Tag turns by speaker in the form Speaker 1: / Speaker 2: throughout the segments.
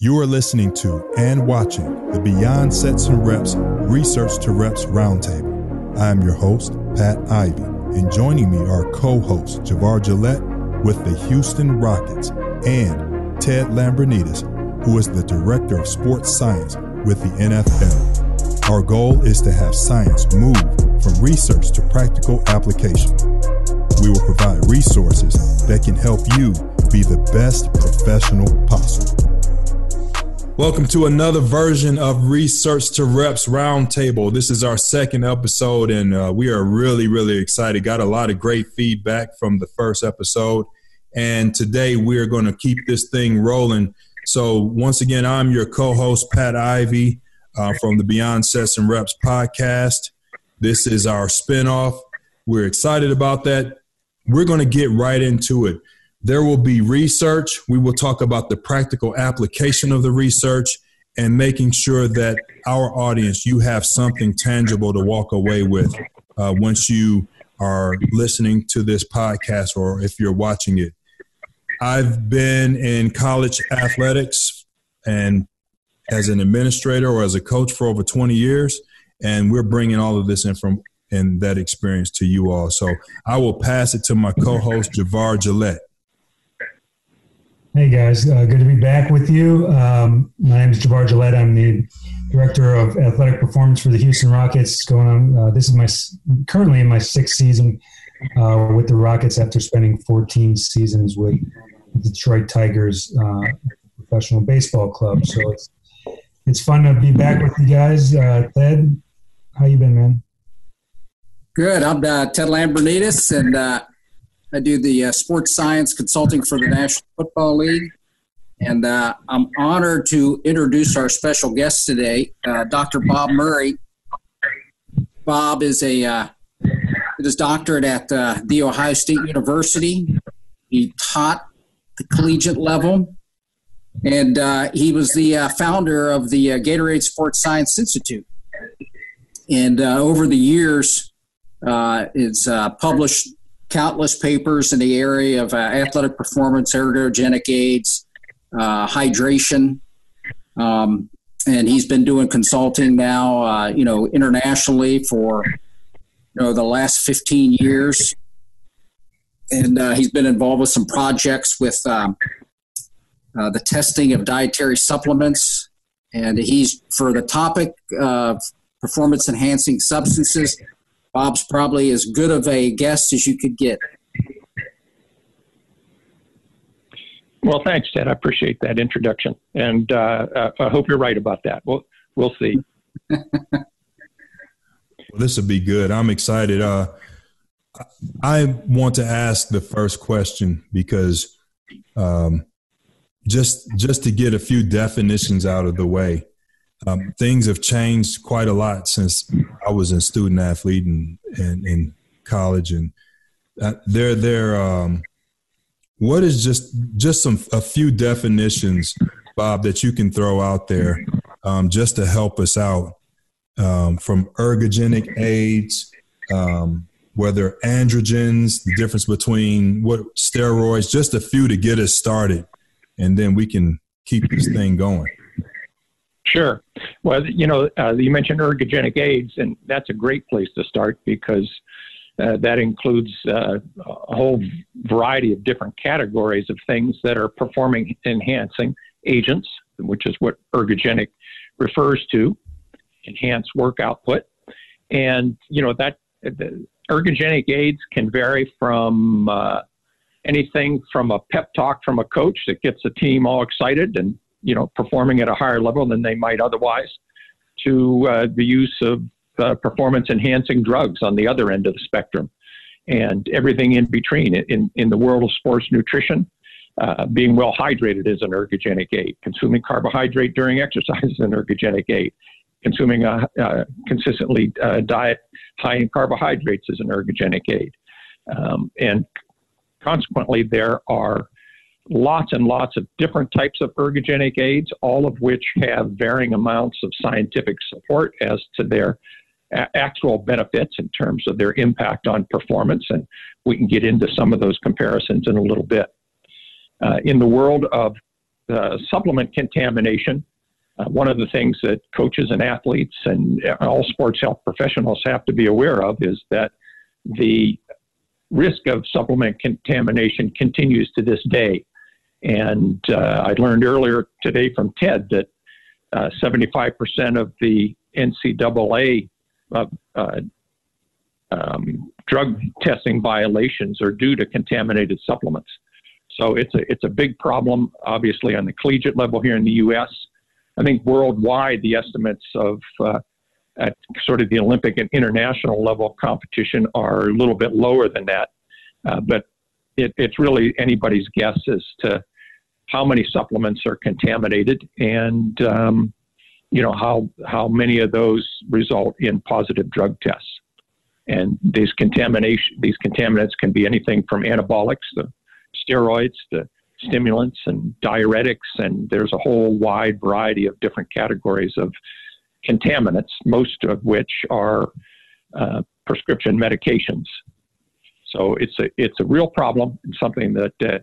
Speaker 1: You are listening to and watching the Beyond Sets and Reps Research to Reps Roundtable. I am your host, Pat Ivey, and joining me are co hosts Javair Gillett with the Houston Rockets and Ted Lambrinides, who is the Director of Sports Science with the NFL. Our goal is to have science move from research to practical application. We will provide resources that can help you be the best professional possible. Welcome to another version of Research to Reps Roundtable. This is our second episode, and uh, we are really, really excited. Got a lot of great feedback from the first episode, and today we are going to keep this thing rolling. So, once again, I'm your co host, Pat Ivey uh, from the Beyond Sets and Reps podcast. This is our spinoff. We're excited about that. We're going to get right into it. There will be research. We will talk about the practical application of the research and making sure that our audience, you have something tangible to walk away with uh, once you are listening to this podcast or if you're watching it. I've been in college athletics and as an administrator or as a coach for over 20 years, and we're bringing all of this in from in that experience to you all. So I will pass it to my co-host Javair Gillett.
Speaker 2: Hey guys, uh, good to be back with you. Um, my name is Javair Gillett. I'm the director of athletic performance for the Houston Rockets. Going on, uh, this is my currently in my sixth season uh, with the Rockets after spending 14 seasons with the Detroit Tigers uh, professional baseball club. So it's it's fun to be back with you guys. Uh, Ted, how you been, man?
Speaker 3: Good. I'm uh, Ted Lambrinides, and I do the uh, sports science consulting for the National Football League. And uh, I'm honored to introduce our special guest today, uh, Dr. Bob Murray. Bob is a uh, his doctorate at uh, the Ohio State University. He taught the collegiate level, and uh, he was the uh, founder of the Gatorade Sports Science Institute. And over the years, it's published countless papers in the area of uh, athletic performance, ergogenic aids, uh, hydration. Um, and he's been doing consulting now, uh, you know, internationally for, you know, the last 15 years. And uh, he's been involved with some projects with um, uh, the testing of dietary supplements. And he's, for the topic of performance enhancing substances, Bob's probably as good of a guest as you could get.
Speaker 4: Well, thanks, Ted. I appreciate that introduction, and uh, uh I hope you're right about that. We'll we'll see.
Speaker 1: well, this will be good. I'm excited. Uh, I want to ask the first question because um, just just to get a few definitions out of the way. Um, things have changed quite a lot since I was a student athlete and in, college, and uh, they're um, what is just just some a few definitions, Bob, that you can throw out there um, just to help us out um, from ergogenic aids, um, whether androgens, the difference between what steroids, just a few to get us started, and then we can keep this thing going.
Speaker 4: Sure. Well, you know, uh, you mentioned ergogenic aids, and that's a great place to start because uh, that includes uh, a whole variety of different categories of things that are performing enhancing agents, which is what ergogenic refers to, enhance work output. And, you know, that ergogenic aids can vary from uh, anything from a pep talk from a coach that gets the team all excited and you know, performing at a higher level than they might otherwise, to uh, the use of uh, performance enhancing drugs on the other end of the spectrum, and everything in between. In, in the world of sports nutrition, uh, being well hydrated is an ergogenic aid. Consuming carbohydrate during exercise is an ergogenic aid. Consuming a, a consistently uh, diet high in carbohydrates is an ergogenic aid. Um, and consequently, there are lots and lots of different types of ergogenic aids, all of which have varying amounts of scientific support as to their a- actual benefits in terms of their impact on performance. And we can get into some of those comparisons in a little bit. Uh, in the world of uh, supplement contamination, uh, one of the things that coaches and athletes and all sports health professionals have to be aware of is that the risk of supplement contamination continues to this day. And uh, I learned earlier today from Ted that uh, 75% of the NCAA uh, uh, um, drug testing violations are due to contaminated supplements. So it's a it's a big problem, obviously, on the collegiate level here in the U.S. I think worldwide, the estimates of uh, at sort of the Olympic and international level competition are a little bit lower than that. Uh, but it, it's really anybody's guess as to how many supplements are contaminated and um, you know how how many of those result in positive drug tests. And these contamination these contaminants can be anything from anabolics, the steroids, to stimulants and diuretics, and there's a whole wide variety of different categories of contaminants, most of which are uh, prescription medications. So it's a it's a real problem and something that uh,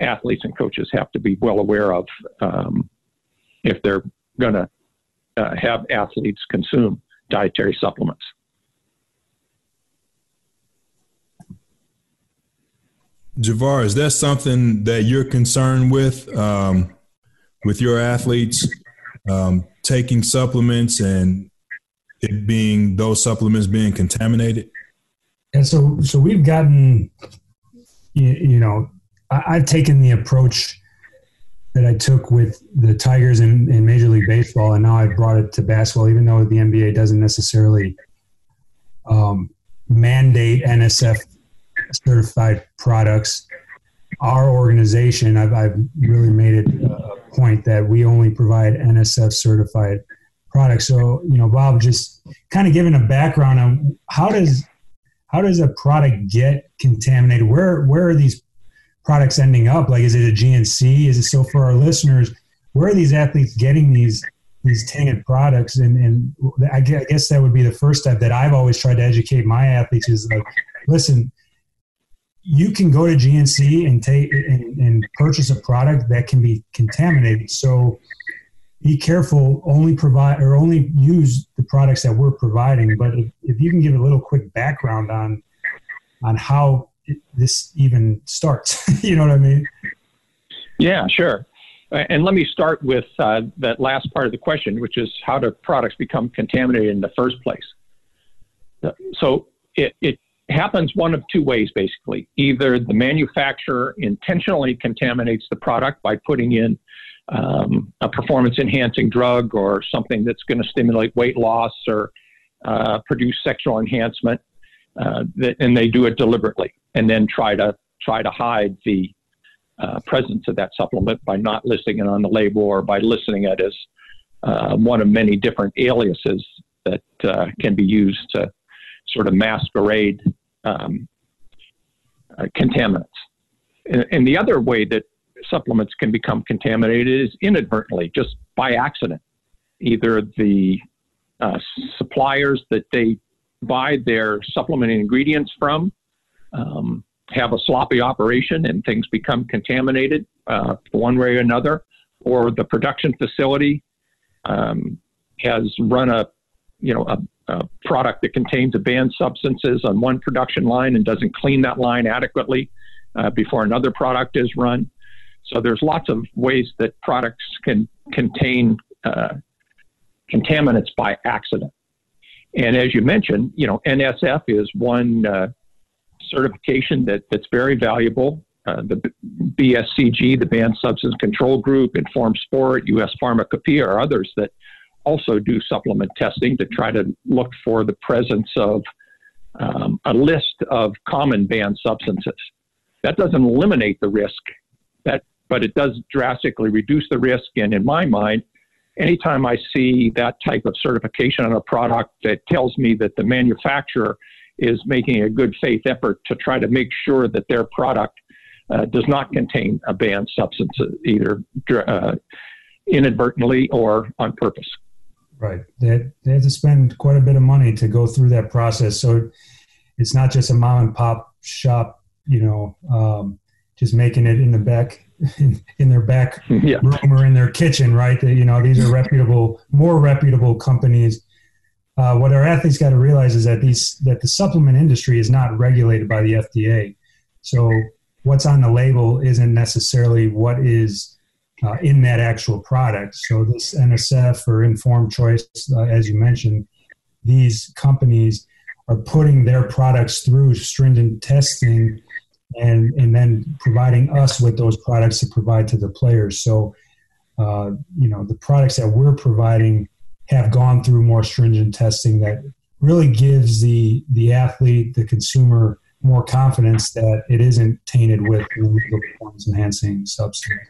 Speaker 4: athletes and coaches have to be well aware of um, if they're going to uh, have athletes consume dietary supplements.
Speaker 1: Javair, is that something that you're concerned with um, with your athletes um, taking supplements and it being those supplements being contaminated?
Speaker 2: And so, so we've gotten, you, you know, I, have taken the approach that I took with the Tigers in, in Major League Baseball, and now I've brought it to basketball, even though the NBA doesn't necessarily um, mandate NSF certified products. Our organization, I've, I've really made it a point that we only provide NSF certified products. So, you know, Bob, just kind of giving a background on how does how does a product get contaminated? Where where are these products ending up? Like, is it a GNC? Is it so for our listeners? Where are these athletes getting these these tainted products? And and I guess that would be the first step that I've always tried to educate my athletes is like, listen, you can go to GNC and take and, and, purchase a product that can be contaminated. So be careful. Only provide or only use the products that we're providing. But if, if you can give a little quick background on on how this even starts, you know what I mean?
Speaker 4: Yeah, sure. And let me start with uh, that last part of the question, which is how do products become contaminated in the first place? So it, it happens one of two ways, basically. Either the manufacturer intentionally contaminates the product by putting in um, a performance enhancing drug or something that's going to stimulate weight loss or uh, produce sexual enhancement, uh, and they do it deliberately, and then try to try to hide the uh, presence of that supplement by not listing it on the label or by listing it as uh, one of many different aliases that uh, can be used to sort of masquerade um, uh, contaminants. And, and, the other way that supplements can become contaminated is inadvertently, just by accident. Either the uh, suppliers that they buy their supplement ingredients from um, have a sloppy operation and things become contaminated uh, one way or another, or the production facility um, has run a you know a a product that contains a banned substances on one production line and doesn't clean that line adequately uh, before another product is run. So there's lots of ways that products can contain uh, contaminants by accident. And as you mentioned, you know, NSF is one uh, certification that, that's very valuable. Uh, the BSCG, the Banned Substance Control Group, Informed Sport, U.S. Pharmacopoeia, or others that also do supplement testing to try to look for the presence of um, a list of common banned substances. That doesn't eliminate the risk, that, but it does drastically reduce the risk. And in my mind, anytime I see that type of certification on a product that tells me that the manufacturer is making a good faith effort to try to make sure that their product uh, does not contain a banned substance, either uh, inadvertently or on purpose.
Speaker 2: Right. They, they have to spend quite a bit of money to go through that process. So it's not just a mom and pop shop, you know, um, just making it in the back in, in their back
Speaker 4: yeah.
Speaker 2: room or in their kitchen, right? That you know these are reputable, more reputable companies. Uh, what our athletes got to realize is that these that the supplement industry is not regulated by the FDA. So what's on the label isn't necessarily what is uh, in that actual product. So this NSF or Informed Choice, uh, as you mentioned, these companies are putting their products through stringent testing and and then providing us with those products to provide to the players. So, uh, you know, the products that we're providing have gone through more stringent testing that really gives the the athlete, the consumer, more confidence that it isn't tainted with illegal performance enhancing substance.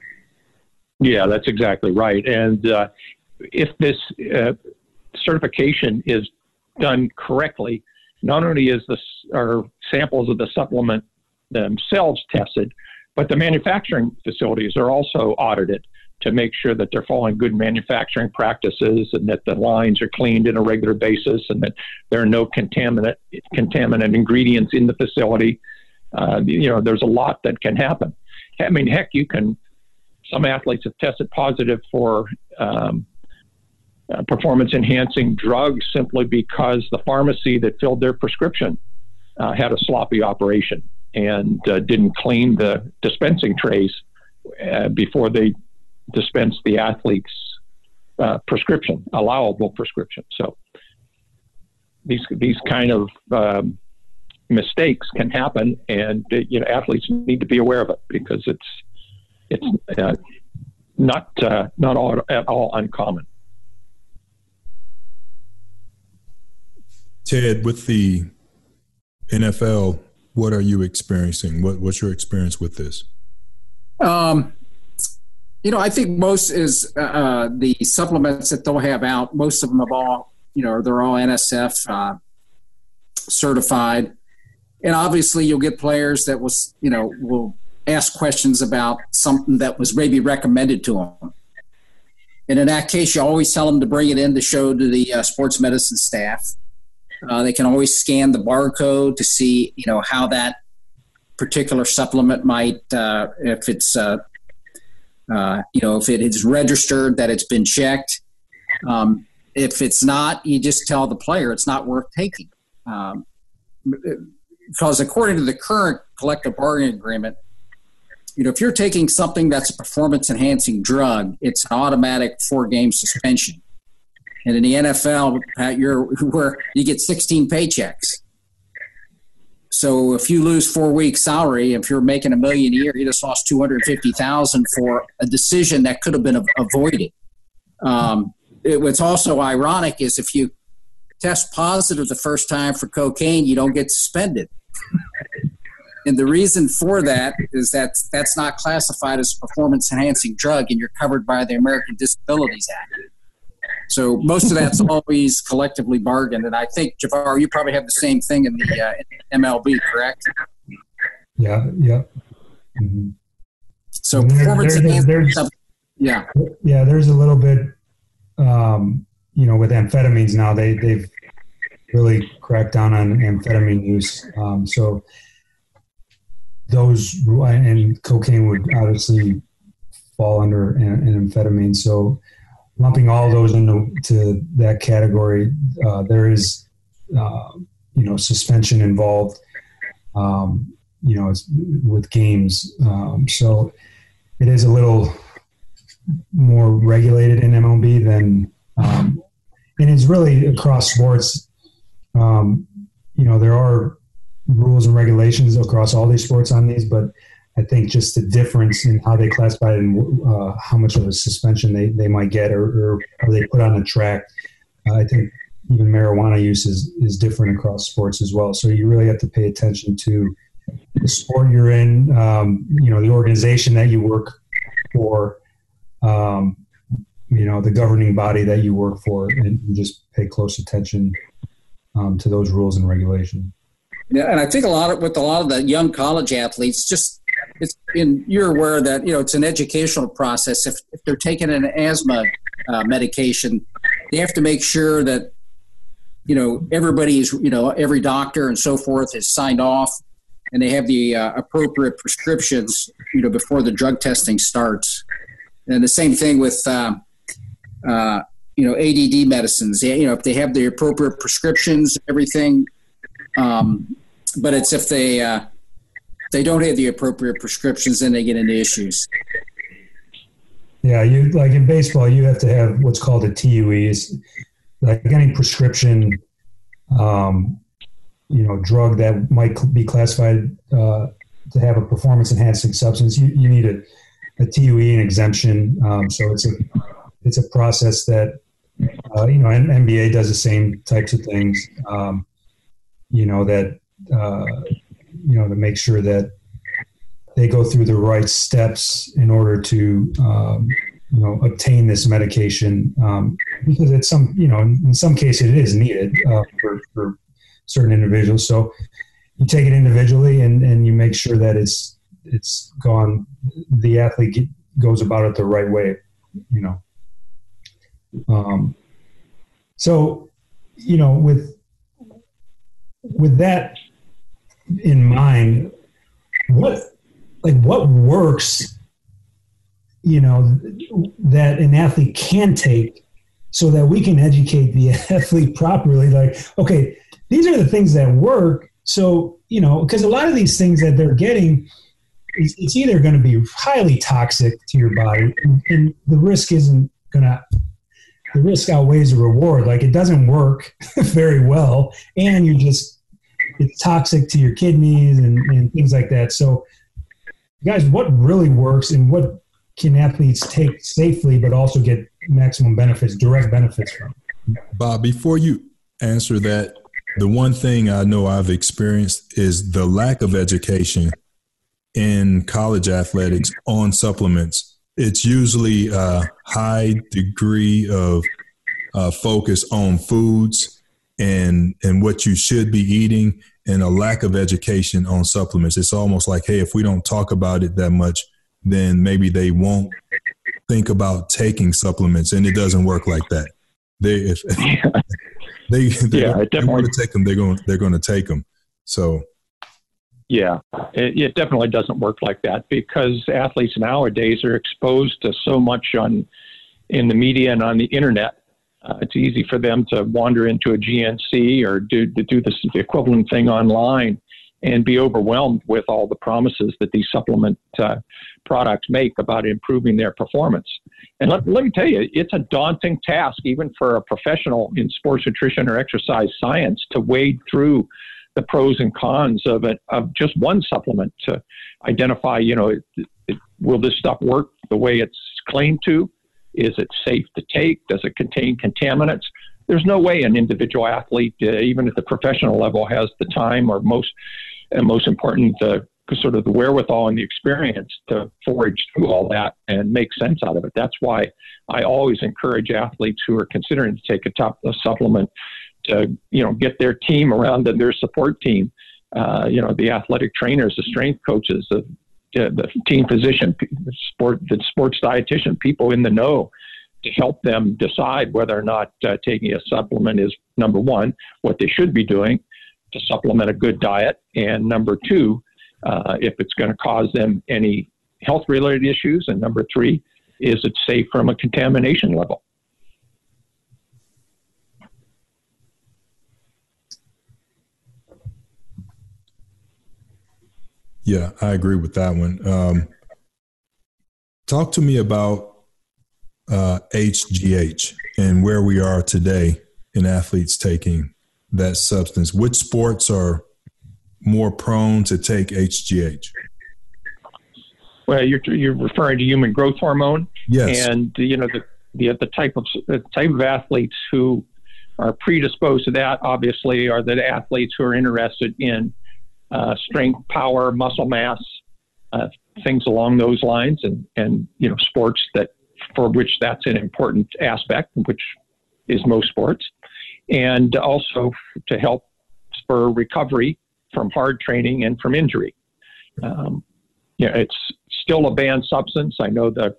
Speaker 4: Yeah, that's exactly right. And uh, if this uh, certification is done correctly, not only is the are samples of the supplement themselves tested, but the manufacturing facilities are also audited to make sure that they're following good manufacturing practices and that the lines are cleaned on a regular basis and that there are no contaminant contaminant ingredients in the facility. Uh, you know, there's a lot that can happen. I mean, heck, you can. Some athletes have tested positive for um, uh, performance enhancing drugs simply because the pharmacy that filled their prescription uh, had a sloppy operation and uh, didn't clean the dispensing trays uh, before they dispensed the athlete's uh, prescription, allowable prescription. So these these kind of um, mistakes can happen, and uh, you know athletes need to be aware of it because it's it's uh, not uh, not all, at all uncommon.
Speaker 1: Ted, with the NFL what are you experiencing? What, what's your experience with this?
Speaker 3: Um, you know, I think most is uh, uh, the supplements that they'll have out. Most of them have all, you know, they're all NSF uh, certified, and obviously you'll get players that was, you know, will ask questions about something that was maybe recommended to them. And in that case, you always tell them to bring it in to show to the uh, sports medicine staff. Uh, they can always scan the barcode to see, you know, how that particular supplement might, uh, if it's, uh, uh you know, if it is registered, that it's been checked. Um, if it's not, you just tell the player it's not worth taking. Um, because according to the current collective bargaining agreement, you know, if you're taking something that's a performance enhancing drug, it's an automatic four game suspension. And in the NFL, you're where you get 16 paychecks. So if you lose four weeks' salary, if you're making a million a year, you just lost 250,000 for a decision that could have been avoided. Um, it, what's also ironic is if you test positive the first time for cocaine, you don't get suspended. and the reason for that is that that's not classified as a performance enhancing drug and you're covered by the American Disabilities Act. So most of that's always collectively bargained, and I think Javair, you probably have the same thing in the uh, MLB, correct?
Speaker 2: Yeah, yeah. Mm-hmm.
Speaker 3: So performance there, there, yeah,
Speaker 2: yeah. There's a little bit, um, you know, with amphetamines now. They they've really cracked down on amphetamine use. Um, so those and cocaine would obviously fall under an, an amphetamine. So lumping all those into to that category, uh, there is uh, you know suspension involved. Um, you know, with games, um, so it is a little more regulated in MLB than, um, and it's really across sports. Um, you know, there are rules and regulations across all these sports on these, but I think just the difference in how they classify it and uh, how much of a suspension they, they might get or, or they put on the track. Uh, I think even marijuana use is, is different across sports as well. So you really have to pay attention to the sport you're in, um, you know, the organization that you work for, um, you know, the governing body that you work for, and just pay close attention um, to those rules and regulations.
Speaker 3: Yeah, and I think a lot of with a lot of the young college athletes, just it's in, you're aware that you know it's an educational process. If, if they're taking an asthma uh, medication, they have to make sure that you know everybody's you know every doctor and so forth has signed off and they have the uh, appropriate prescriptions, you know, before the drug testing starts. And the same thing with, uh, uh, you know, ADD medicines. You know, if they have the appropriate prescriptions, everything. Um, but it's if they uh, they don't have the appropriate prescriptions, then they get into issues.
Speaker 2: Yeah, you like in baseball, you have to have what's called a TUE. Is like any prescription, um, you know, drug that might be classified uh, to have a performance enhancing substance. You, you need a, a TUE and exemption. Um, so it's a it's a process that uh, you know NBA does the same types of things. Um, you know that uh, you know to make sure that they go through the right steps in order to um, you know obtain this medication um, because it's some you know in some cases it is needed uh, for, for certain individuals. So you take it individually and, and you make sure that it's it's gone the athlete goes about it the right way you know. Um, so you know with with that in mind what like what works you know that an athlete can take so that we can educate the athlete properly? Like okay these are the things that work. So you know because a lot of these things that they're getting it's, it's either going to be highly toxic to your body and, and the risk isn't going to the risk outweighs the reward. Like it doesn't work very well and you just it's toxic to your kidneys and, and things like that so guys, what really works and what can athletes take safely but also get maximum benefits, direct benefits from?
Speaker 1: Bob, before you answer that, the one thing I know I've experienced is the lack of education in college athletics on supplements. It's usually a high degree of uh, focus on foods and and what you should be eating and a lack of education on supplements. It's almost like, hey, if we don't talk about it that much, then maybe they won't think about taking supplements, and it doesn't work like that. They if they they, yeah, they want to take them, they're going they're going to take them. So.
Speaker 4: Yeah, it, it definitely doesn't work like that because athletes nowadays are exposed to so much on in the media and on the internet uh, it's easy for them to wander into a GNC or do, to do this equivalent thing online and be overwhelmed with all the promises that these supplement uh, products make about improving their performance. And let, let me tell you, it's a daunting task, even for a professional in sports nutrition or exercise science, to wade through the pros and cons of it of just one supplement to identify, you know, it, it, will this stuff work the way it's claimed to? Is it safe to take? Does it contain contaminants? There's no way an individual athlete, uh, even at the professional level, has the time or most, and most important, the sort of the wherewithal and the experience to forage through all that and make sense out of it. That's why I always encourage athletes who are considering to take a top a supplement to you know get their team around and their support team. Uh, you know the athletic trainers, the strength coaches, the the team physician, the sport, the sports dietitian, people in the know to help them decide whether or not uh, taking a supplement is number one, what they should be doing to supplement a good diet, and number two, uh, if it's going to cause them any health related issues, and number three, is it safe from a contamination level?
Speaker 1: Yeah, I agree with that one. Um, talk to me about uh, HGH and where we are today in athletes taking that substance. Which sports are more prone to take HGH?
Speaker 4: Well, you're you're referring to human growth hormone.
Speaker 1: Yes.
Speaker 4: And you know the the, the type of the type of athletes who are predisposed to that obviously are the athletes who are interested in uh, strength, power, muscle mass, uh, things along those lines, and and you know sports that for which that's an important aspect, which is most sports, and also to help spur recovery from hard training and from injury. Um, yeah, it's still a banned substance. I know that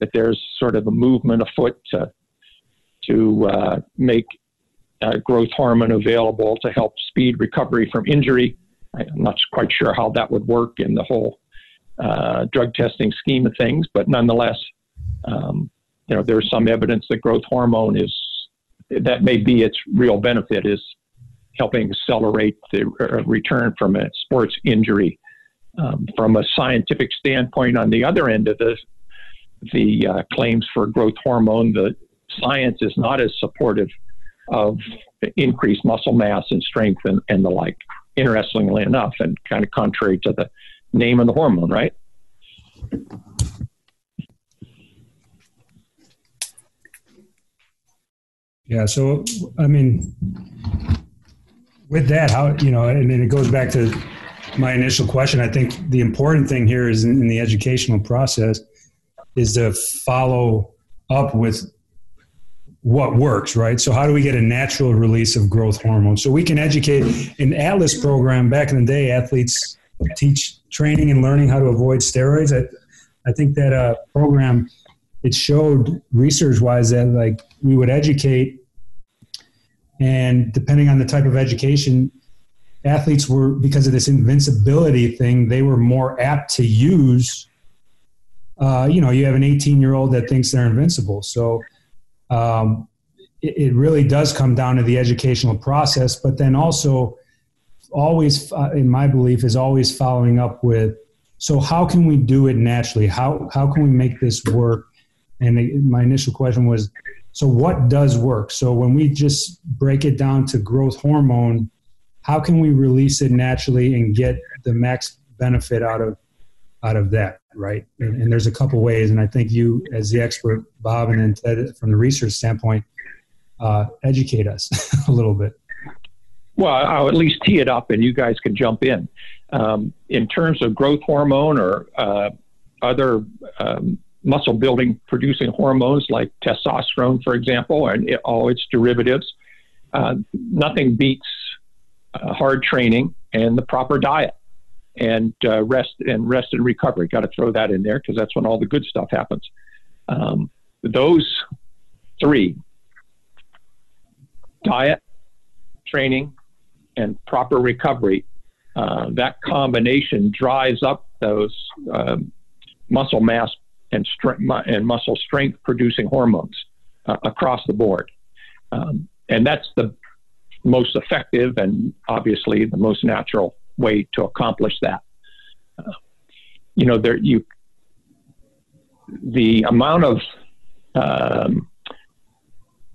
Speaker 4: that there's sort of a movement afoot to to uh, make uh, growth hormone available to help speed recovery from injury. I'm not quite sure how that would work in the whole uh, drug testing scheme of things, but nonetheless, um, you know, there's some evidence that growth hormone is that may be its real benefit is helping accelerate the uh, return from a sports injury. Um, from a scientific standpoint, on the other end of the the uh, claims for growth hormone, the science is not as supportive of increased muscle mass and strength and, and the like. Interestingly enough, and kind of contrary to the name of the hormone, right?
Speaker 2: Yeah. So, I mean, with that, how, you know, and then it goes back to my initial question. I think the important thing here is in, in the educational process is to follow up with what works, right? So how do we get a natural release of growth hormone? So we can educate an Atlas program back in the day, athletes teach training and learning how to avoid steroids. I, I think that uh, program it showed research wise that like we would educate and depending on the type of education athletes were because of this invincibility thing they were more apt to use uh, you know you have an 18 year old that thinks they're invincible so um, it, it, really does come down to the educational process but then also always, uh, in my belief, is always following up with, so how can we do it naturally? How how can we make this work? And my initial question was, so what does work? So when we just break it down to growth hormone, how can we release it naturally and get the max benefit out of out of that, right? And, and there's a couple ways, and I think you, as the expert, Bob, and then Ted, from the research standpoint, uh, educate us a little bit.
Speaker 4: Well, I'll at least tee it up and you guys can jump in. Um, in terms of growth hormone or uh, other um, muscle building producing hormones like testosterone, for example, and it, all its derivatives, uh, nothing beats uh, hard training and the proper diet and uh, rest and rest and recovery. Got to throw that in there because that's when all the good stuff happens. Um, those three diet, training, and proper recovery, uh, that combination drives up those um, muscle mass and, strength, and muscle strength producing hormones uh, across the board. Um, and that's the most effective and obviously the most natural way to accomplish that. Uh, you know, there you the amount of um,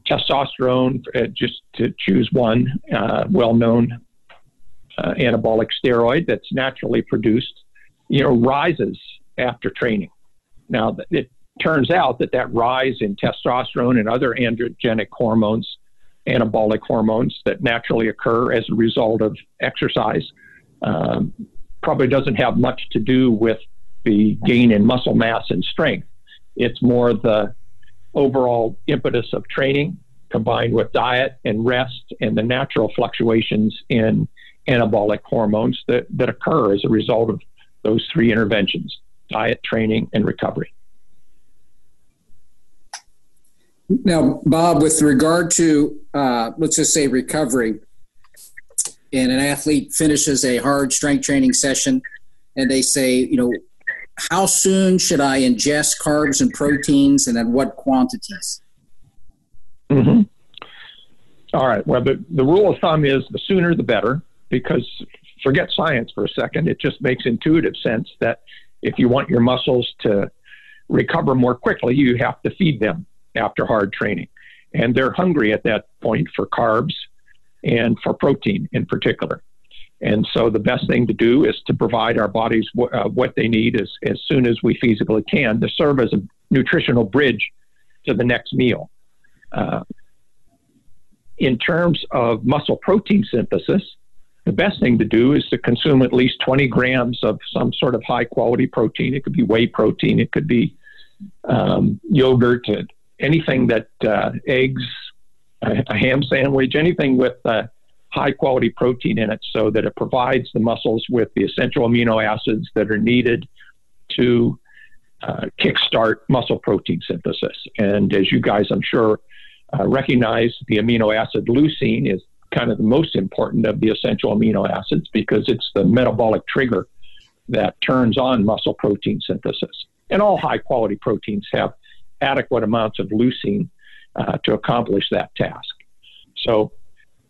Speaker 4: testosterone, uh, just to choose one uh, well known uh, anabolic steroid that's naturally produced, you know, rises after training. Now, it turns out that that rise in testosterone and other androgenic hormones, anabolic hormones that naturally occur as a result of exercise, um, probably doesn't have much to do with the gain in muscle mass and strength. It's more the overall impetus of training combined with diet and rest and the natural fluctuations in anabolic hormones that, that occur as a result of those three interventions diet, training, and recovery.
Speaker 3: Now, Bob, with regard to, uh, let's just say recovery, and an athlete finishes a hard strength training session and they say, you know, how soon should I ingest carbs and proteins and at what quantities?
Speaker 4: Mm-hmm. All right. Well, the, the rule of thumb is the sooner the better because forget science for a second. It just makes intuitive sense that if you want your muscles to recover more quickly, you have to feed them after hard training. And they're hungry at that point for carbs and for protein in particular. And so the best thing to do is to provide our bodies w- uh, what they need as, as soon as we feasibly can to serve as a nutritional bridge to the next meal. Uh, in terms of muscle protein synthesis, the best thing to do is to consume at least 20 grams of some sort of high quality protein. It could be whey protein, it could be um, yogurt, anything that uh, eggs, a, ham sandwich, anything with uh, high quality protein in it so that it provides the muscles with the essential amino acids that are needed to uh, kickstart muscle protein synthesis. And as you guys, I'm sure, uh, recognize, the amino acid leucine is kind of the most important of the essential amino acids because it's the metabolic trigger that turns on muscle protein synthesis. And all high quality proteins have adequate amounts of leucine uh, to accomplish that task. So,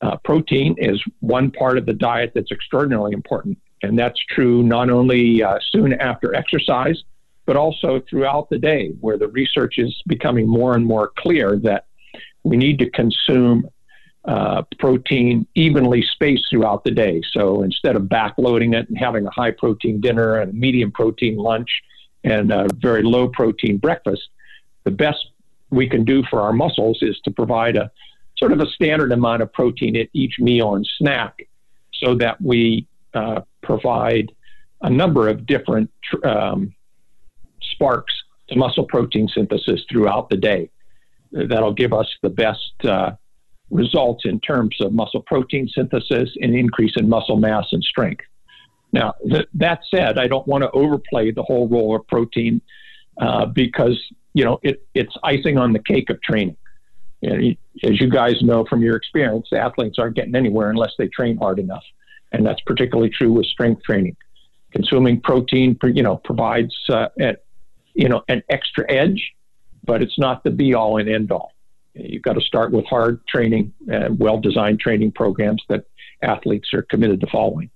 Speaker 4: uh, protein is one part of the diet that's extraordinarily important. And that's true not only uh, soon after exercise, but also throughout the day, where the research is becoming more and more clear that we need to consume uh, protein evenly spaced throughout the day. So instead of backloading it and having a high protein dinner and a medium protein lunch and a very low protein breakfast, the best we can do for our muscles is to provide a sort of a standard amount of protein at each meal and snack so that we uh, provide a number of different um, sparks to muscle protein synthesis throughout the day. That'll give us the best uh, results in terms of muscle protein synthesis and increase in muscle mass and strength. Now, th- that said, I don't want to overplay the whole role of protein uh, because you know it, it's icing on the cake of training. As you guys know from your experience, athletes aren't getting anywhere unless they train hard enough, and that's particularly true with strength training. Consuming protein, you know, provides uh, you know an extra edge, but it's not the be all and end all. You've got to start with hard training and well designed training programs that athletes are committed to following.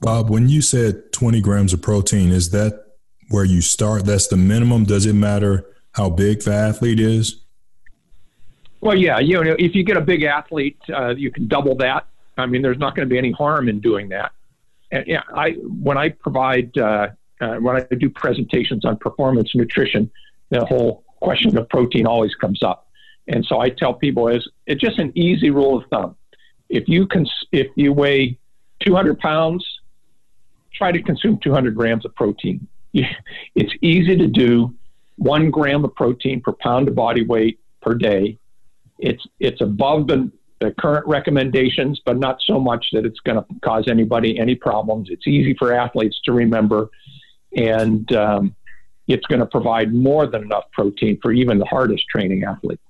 Speaker 1: Bob, when you said 20 grams of protein, is that where you start? That's the minimum. Does it matter how big the athlete is?
Speaker 4: Well, yeah. You know, if you get a big athlete, uh, you can double that. I mean, there's not going to be any harm in doing that. And yeah, I when I provide uh, uh, when I do presentations on performance nutrition, the whole question of protein always comes up. And so I tell people is it's just an easy rule of thumb. If you can, if you weigh 200 pounds, try to consume 200 grams of protein. It's easy to do. One gram of protein per pound of body weight per day. It's it's above the, the current recommendations, but not so much that it's going to cause anybody any problems. It's easy for athletes to remember, and um, it's going to provide more than enough protein for even the hardest training athlete.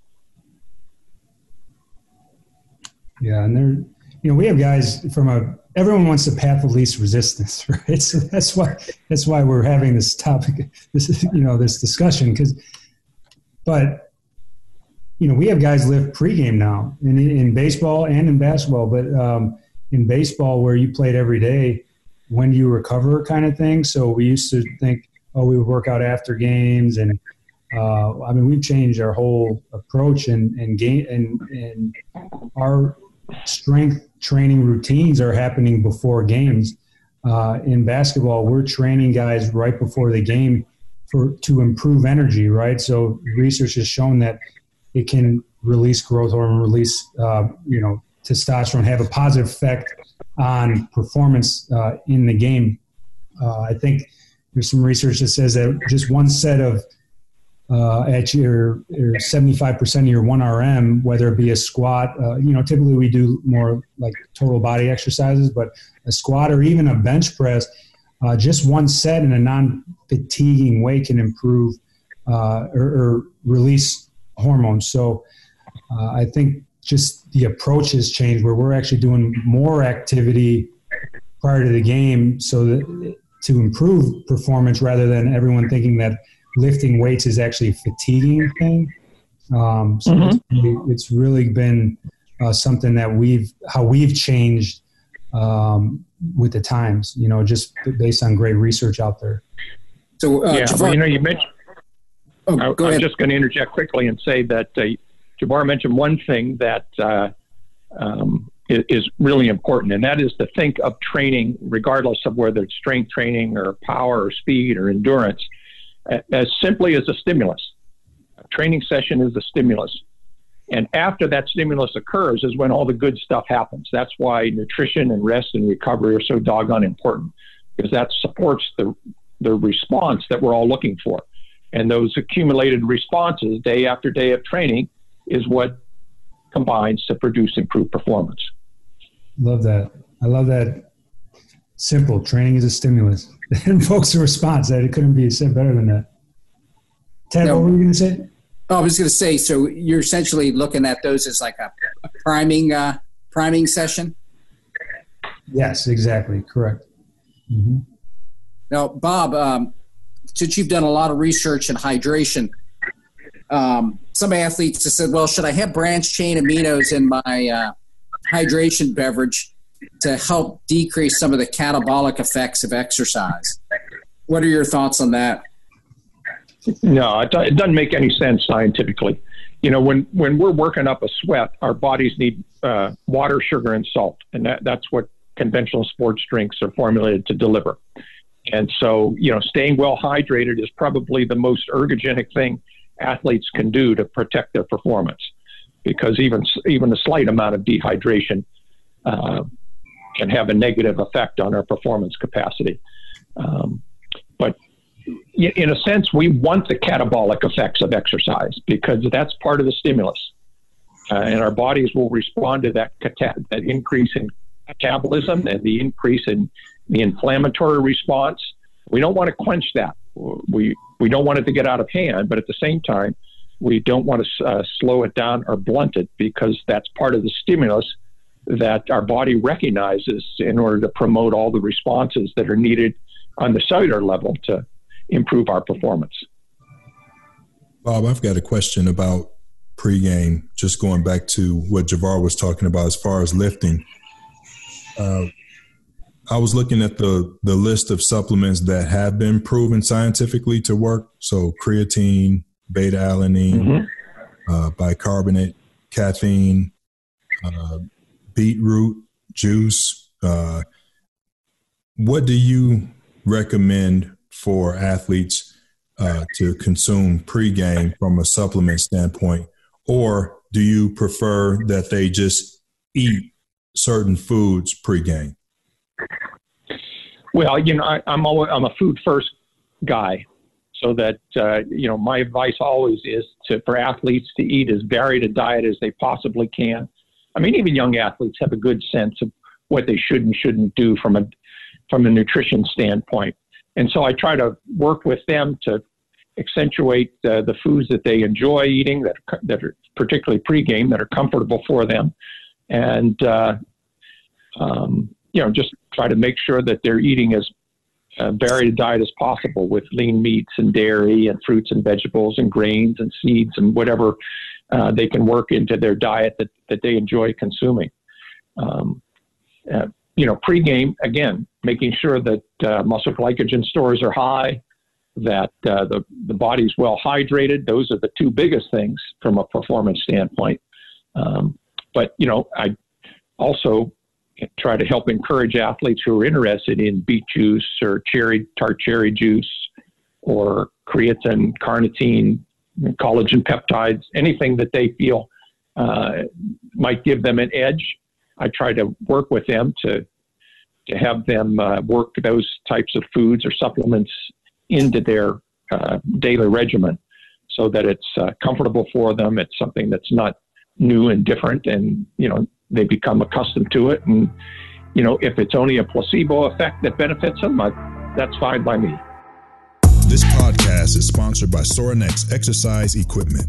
Speaker 2: Yeah, and there, you know, we have guys from a. Everyone wants the path of least resistance, right? So that's why that's why we're having this topic, this you know, this discussion. Because, but you know, we have guys live pregame now in in baseball and in basketball. But um, in baseball, where you played every day, when do you recover, kind of thing. So we used to think oh, we would work out after games, and uh, I mean, we've changed our whole approach and and game and and our strength training routines are happening before games. Uh, in basketball, we're training guys right before the game for to improve energy. Right, so research has shown that it can release growth hormone, release uh, you know testosterone, have a positive effect on performance uh, in the game. Uh, I think there's some research that says that just one set of uh, at your, your 75% of your 1RM, whether it be a squat, uh, you know, typically we do more like total body exercises, but a squat or even a bench press, uh, just one set in a non fatiguing way can improve uh, or, or, release hormones. So uh, I think just the approach has changed where we're actually doing more activity prior to the game so that to improve performance rather than everyone thinking that lifting weights is actually a fatiguing thing. Um, so mm-hmm. it's, really, it's, really, been uh, something that we've how we've changed um, with the times. You know, just based on great research out there.
Speaker 4: So uh, yeah, Javair, well, you know, you mentioned. Oh, I, go I, am just going to interject quickly and say that uh, Javair mentioned one thing that uh, um, is, really important, and that is to think of training, regardless of whether it's strength training or power or speed or endurance, as simply as a stimulus. A training session is a stimulus. And after that stimulus occurs is when all the good stuff happens. That's why nutrition and rest and recovery are so doggone important because that supports the, the response that we're all looking for. And those accumulated responses day after day of training is what combines to produce improved performance.
Speaker 2: Love that. I love that. Simple. Training is a stimulus. It invokes a response. That it couldn't be said better than that. Ted, what were you going to say?
Speaker 3: Oh, I was going to say, so you're essentially looking at those as like a, a priming uh, priming session.
Speaker 2: Yes, exactly, correct. Mm-hmm.
Speaker 3: Now, Bob, um, since you've done a lot of research in hydration, um, some athletes have said, "Well, should I have branched chain aminos in my uh, hydration beverage to help decrease some of the catabolic effects of exercise?" What are your thoughts on that?
Speaker 4: No, it, doesn't make any sense scientifically. You know, when when we're working up a sweat, our bodies need uh, water, sugar, and salt, and that, that's what conventional sports drinks are formulated to deliver. And so, you know, staying well hydrated is probably the most ergogenic thing athletes can do to protect their performance, because even even a slight amount of dehydration uh, can have a negative effect on our performance capacity. Um, but in a sense, we want the catabolic effects of exercise because that's part of the stimulus. Uh, and our bodies will respond to that, cata- that increase in metabolism and the increase in the inflammatory response. We don't want to quench that. We, we don't want it to get out of hand, but at the same time, we don't want to uh, slow it down or blunt it because that's part of the stimulus that our body recognizes in order to promote all the responses that are needed on the cellular level to improve our performance.
Speaker 1: Bob, I've got a question about pregame, just going back to what Javair was talking about as far as lifting. Uh, I was looking at the the list of supplements that have been proven scientifically to work. So creatine, beta alanine, mm-hmm. uh, bicarbonate, caffeine, uh, beetroot juice. Uh, what do you recommend for athletes uh, to consume pregame from a supplement standpoint, or do you prefer that they just eat certain foods pregame?
Speaker 4: Well, you know, I, am always, I'm a food first guy, so that uh, you know my advice always is to for athletes to eat as varied a diet as they possibly can. I mean, even young athletes have a good sense of what they should and shouldn't do from a from a nutrition standpoint. And so I try to work with them to accentuate uh, the foods that they enjoy eating that are, that are particularly pregame that are comfortable for them, and uh, um, you know just try to make sure that they're eating as uh, varied a diet as possible with lean meats and dairy and fruits and vegetables and grains and seeds and whatever uh, they can work into their diet that, that they enjoy consuming. Um, uh, you know, pregame again, making sure that uh, muscle glycogen stores are high, that uh, the the body's well hydrated. Those are the two biggest things from a performance standpoint. Um, but you know, I also try to help encourage athletes who are interested in beet juice or cherry tart cherry juice or creatine, carnitine, collagen peptides, anything that they feel uh, might give them an edge I try to work with them to to have them uh, work those types of foods or supplements into their uh, daily regimen, so that it's uh, comfortable for them. It's something that's not new and different, and you know they become accustomed to it. And you know if it's only a placebo effect that benefits them, I, that's fine by me.
Speaker 1: This podcast is sponsored by Sorinex Exercise Equipment.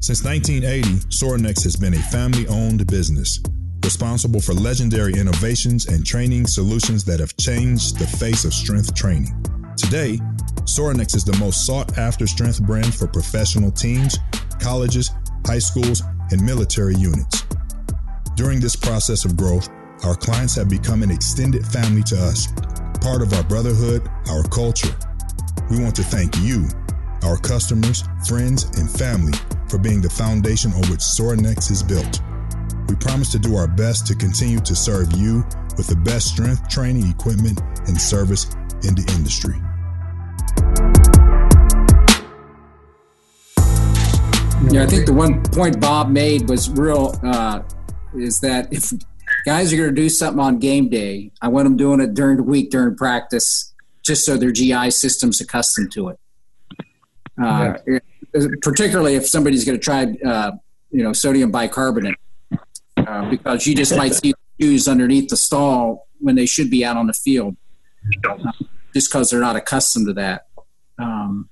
Speaker 1: Since 1980, Sorinex has been a family owned business responsible for legendary innovations and training solutions that have changed the face of strength training. Today, Sorinex is the most sought after strength brand for professional teams, colleges, high schools, and military units. During this process of growth, our clients have become an extended family to us, part of our brotherhood, our culture. We want to thank you, our customers, friends, and family for being the foundation on which Sorinex is built. We promise to do our best to continue to serve you with the best strength training equipment and service in the industry.
Speaker 3: Yeah, I think the one point Bob made was real uh, is that if guys are going to do something on game day, I want them doing it during the week during practice, just so their GI system's accustomed to it. Uh, yeah. Particularly if somebody's going to try, uh, you know, sodium bicarbonate uh, because you just might see shoes underneath the stall when they should be out on the field, uh, just because they're not accustomed to that. Um,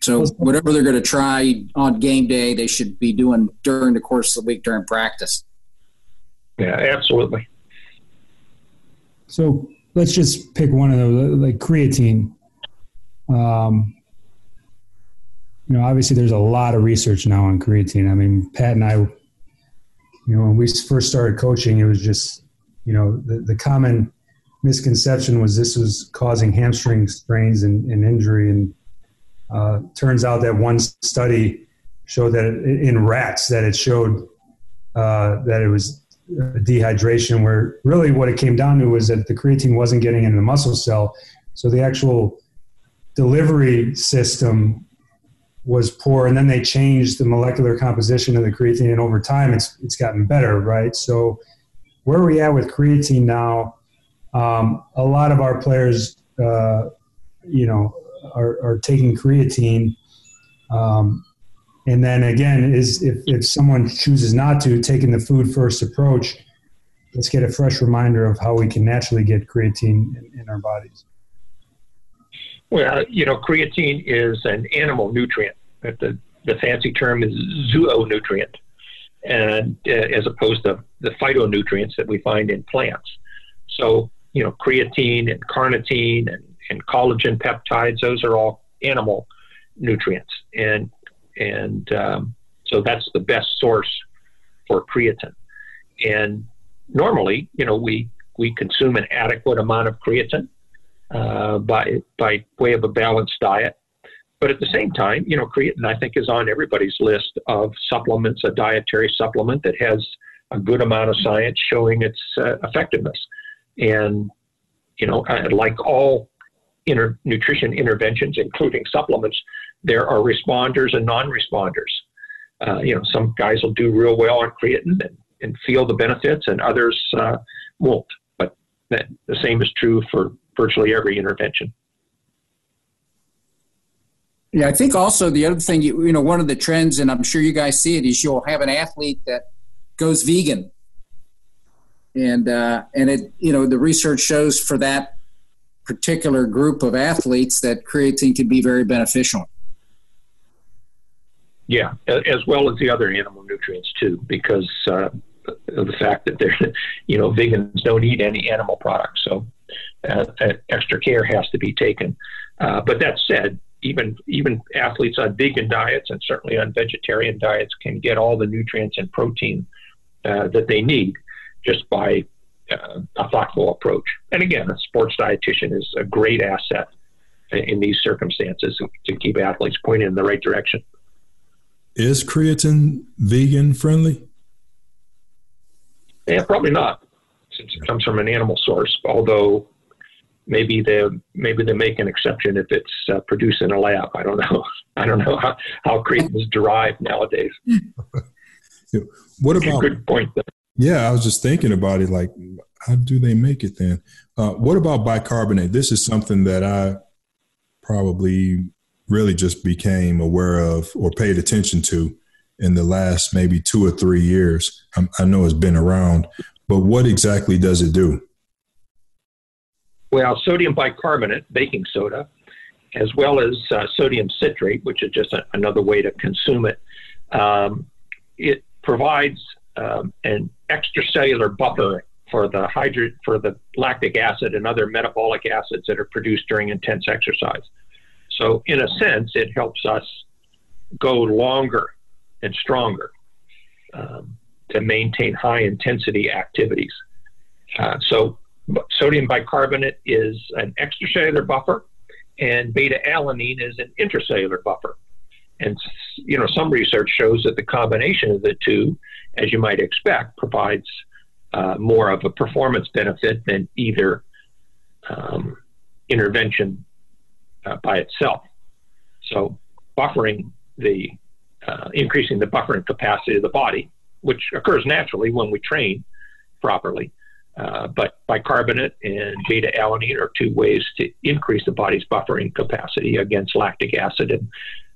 Speaker 3: So whatever they're going to try on game day, they should be doing during the course of the week during practice.
Speaker 4: Yeah, absolutely.
Speaker 2: So let's just pick one of those, like creatine. Um, you know, obviously there's a lot of research now on creatine. I mean, Pat and I, you know, when we first started coaching, it was just, you know, the, the common misconception was this was causing hamstring strains and, and injury. And uh, turns out that one study showed that it, in rats that it showed uh, that it was dehydration where really what it came down to was that the creatine wasn't getting into the muscle cell. So the actual delivery system was poor, and then they changed the molecular composition of the creatine, and over time, it's it's gotten better, right? So, where are we at with creatine now? Um, a lot of our players, uh, you know, are, are taking creatine, um, and then again, is if if someone chooses not to, taking the food first approach, let's get a fresh reminder of how we can naturally get creatine in, in our bodies.
Speaker 4: Well, you know, creatine is an animal nutrient. The, the fancy term is zoonutrient, and uh, as opposed to the phytonutrients that we find in plants. So, you know, creatine and carnitine and, and collagen peptides; those are all animal nutrients, and and um, so that's the best source for creatine. And normally, you know, we we consume an adequate amount of creatine uh, by by way of a balanced diet. But at the same time, you know, creatine I think is on everybody's list of supplements, a dietary supplement that has a good amount of science showing its uh, effectiveness. And you know, like all inter- nutrition interventions, including supplements, there are responders and non-responders. Uh, you know, some guys will do real well on creatine and, and feel the benefits, and others uh, won't. But that, the same is true for virtually every intervention.
Speaker 3: Yeah, I think also the other thing, you, you know, one of the trends, and I'm sure you guys see it, is you'll have an athlete that goes vegan, and uh, and it, you know, the research shows for that particular group of athletes that creatine can be very beneficial.
Speaker 4: Yeah, as well as the other animal nutrients too, because uh, of the fact that they're, you know, vegans don't eat any animal products, so uh, extra care has to be taken. Uh, but that said, even even athletes on vegan diets and certainly on vegetarian diets can get all the nutrients and protein uh, that they need just by uh, a thoughtful approach. And again, a sports dietitian is a great asset in these circumstances to keep athletes pointed in the right direction.
Speaker 1: Is creatine vegan friendly?
Speaker 4: Yeah, probably not, since it comes from an animal source. Although maybe they maybe they make an exception if it's uh, produced in a lab. I don't know. I don't know how how creatine is derived nowadays.
Speaker 1: what about
Speaker 4: good point? Though.
Speaker 1: Yeah, I was just thinking about it. Like, how do they make it then? Uh, what about bicarbonate? This is something that I probably really just became aware of or paid attention to in the last maybe two or three years. I, I know it's been around, but what exactly does it do?
Speaker 4: Well, sodium bicarbonate, baking soda, as well as uh, sodium citrate, which is just a, another way to consume it, um, it provides um, an extracellular buffer for the hydro- for the lactic acid and other metabolic acids that are produced during intense exercise. So, in a sense, it helps us go longer and stronger um, to maintain high intensity activities. Uh, so, sodium bicarbonate is an extracellular buffer, and beta alanine is an intracellular buffer. And you know, some research shows that the combination of the two, as you might expect, provides uh, more of a performance benefit than either um, intervention uh, by itself. So, buffering the uh, increasing the buffering capacity of the body, which occurs naturally when we train properly, uh, but bicarbonate and beta alanine are two ways to increase the body's buffering capacity against lactic acid and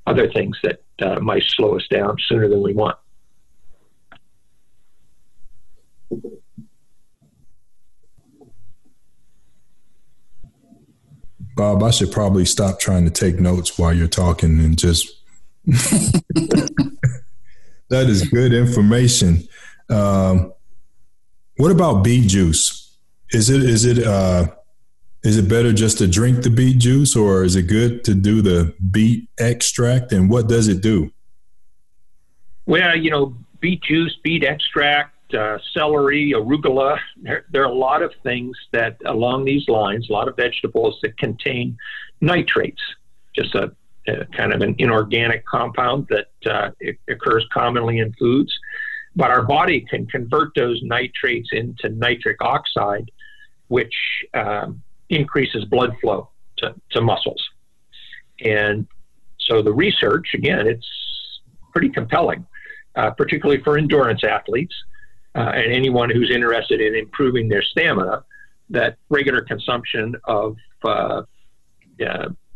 Speaker 4: other things that uh, might slow us down sooner than we want.
Speaker 1: Bob, I should probably stop trying to take notes while you're talking and just. that is good information. Um, what about beet juice? Is it is it uh, is it better just to drink the beet juice, or is it good to do the beet extract? And what does it do?
Speaker 4: Well, you know, beet juice, beet extract, uh, celery, arugula. There, there, are a lot of things that along these lines, a lot of vegetables that contain nitrates, just a, a kind of an inorganic compound that uh, occurs commonly in foods. But our body can convert those nitrates into nitric oxide, which um, increases blood flow to, to muscles. And so the research, again, it's pretty compelling, uh, particularly for endurance athletes uh, and anyone who's interested in improving their stamina, that regular consumption of uh,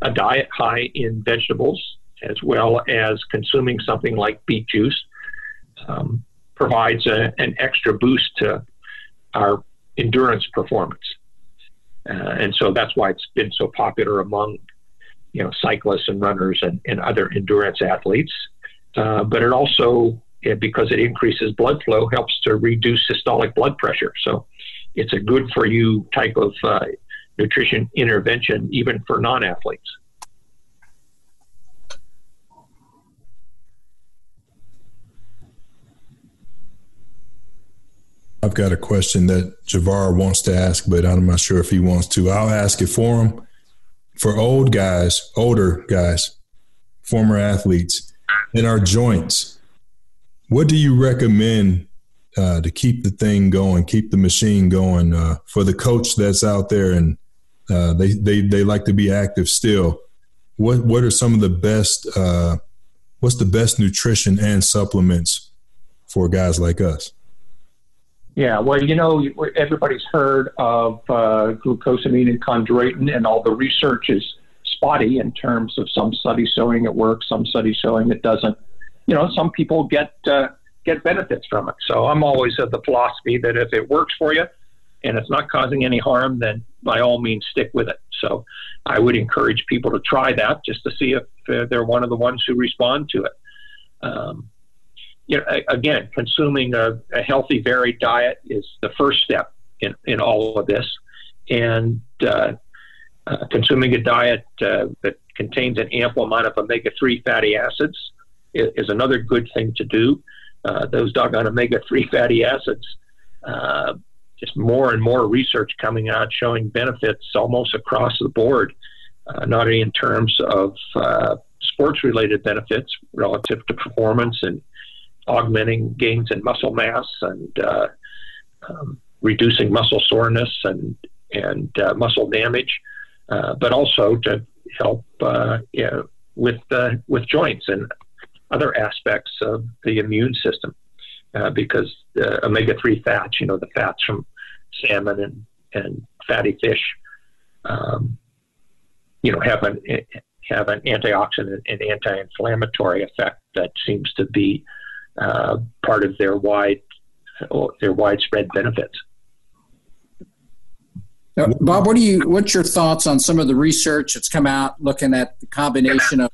Speaker 4: a diet high in vegetables, as well as consuming something like beet juice, um, provides a, an extra boost to our endurance performance. Uh, and so that's why it's been so popular among you know cyclists and runners and, and other endurance athletes. Uh, but it also, because it increases blood flow, helps to reduce systolic blood pressure. So it's a good for you type of uh, nutrition intervention, even for non athletes.
Speaker 1: I've got a question that Javair wants to ask, but I'm not sure if he wants to. I'll ask it for him. For old guys, older guys, former athletes, in our joints, what do you recommend uh, to keep the thing going, keep the machine going uh, for the coach that's out there and uh, they, they, they like to be active still? What, what are some of the best, uh, what's the best nutrition and supplements for guys like us?
Speaker 4: Yeah, well, you know, everybody's heard of uh, glucosamine and chondroitin, and all the research is spotty in terms of some studies showing it works, some studies showing it doesn't. You know, some people get uh, get benefits from it. So I'm always of the philosophy that if it works for you and it's not causing any harm, then by all means stick with it. So I would encourage people to try that just to see if uh, they're one of the ones who respond to it. Um, you know, again, consuming a, a, healthy, varied diet is the first step in, in all of this. And uh, uh, consuming a diet uh, that contains an ample amount of omega 3 fatty acids is, another good thing to do. Uh, those doggone omega 3 fatty acids, uh, just more and more research coming out showing benefits almost across the board, uh, not only in terms of sports related benefits relative to performance and augmenting gains in muscle mass and uh, um, reducing muscle soreness and and uh, muscle damage, uh, but also to help uh, you know, with uh, with joints and other aspects of the immune system, uh, because omega three fats, you know, the fats from salmon and and fatty fish, um, you know, have an have an antioxidant and anti-inflammatory effect that seems to be uh, part of their wide their widespread benefits.
Speaker 3: Now, Bob, what do you? What's your thoughts on some of the research that's come out looking at the combination of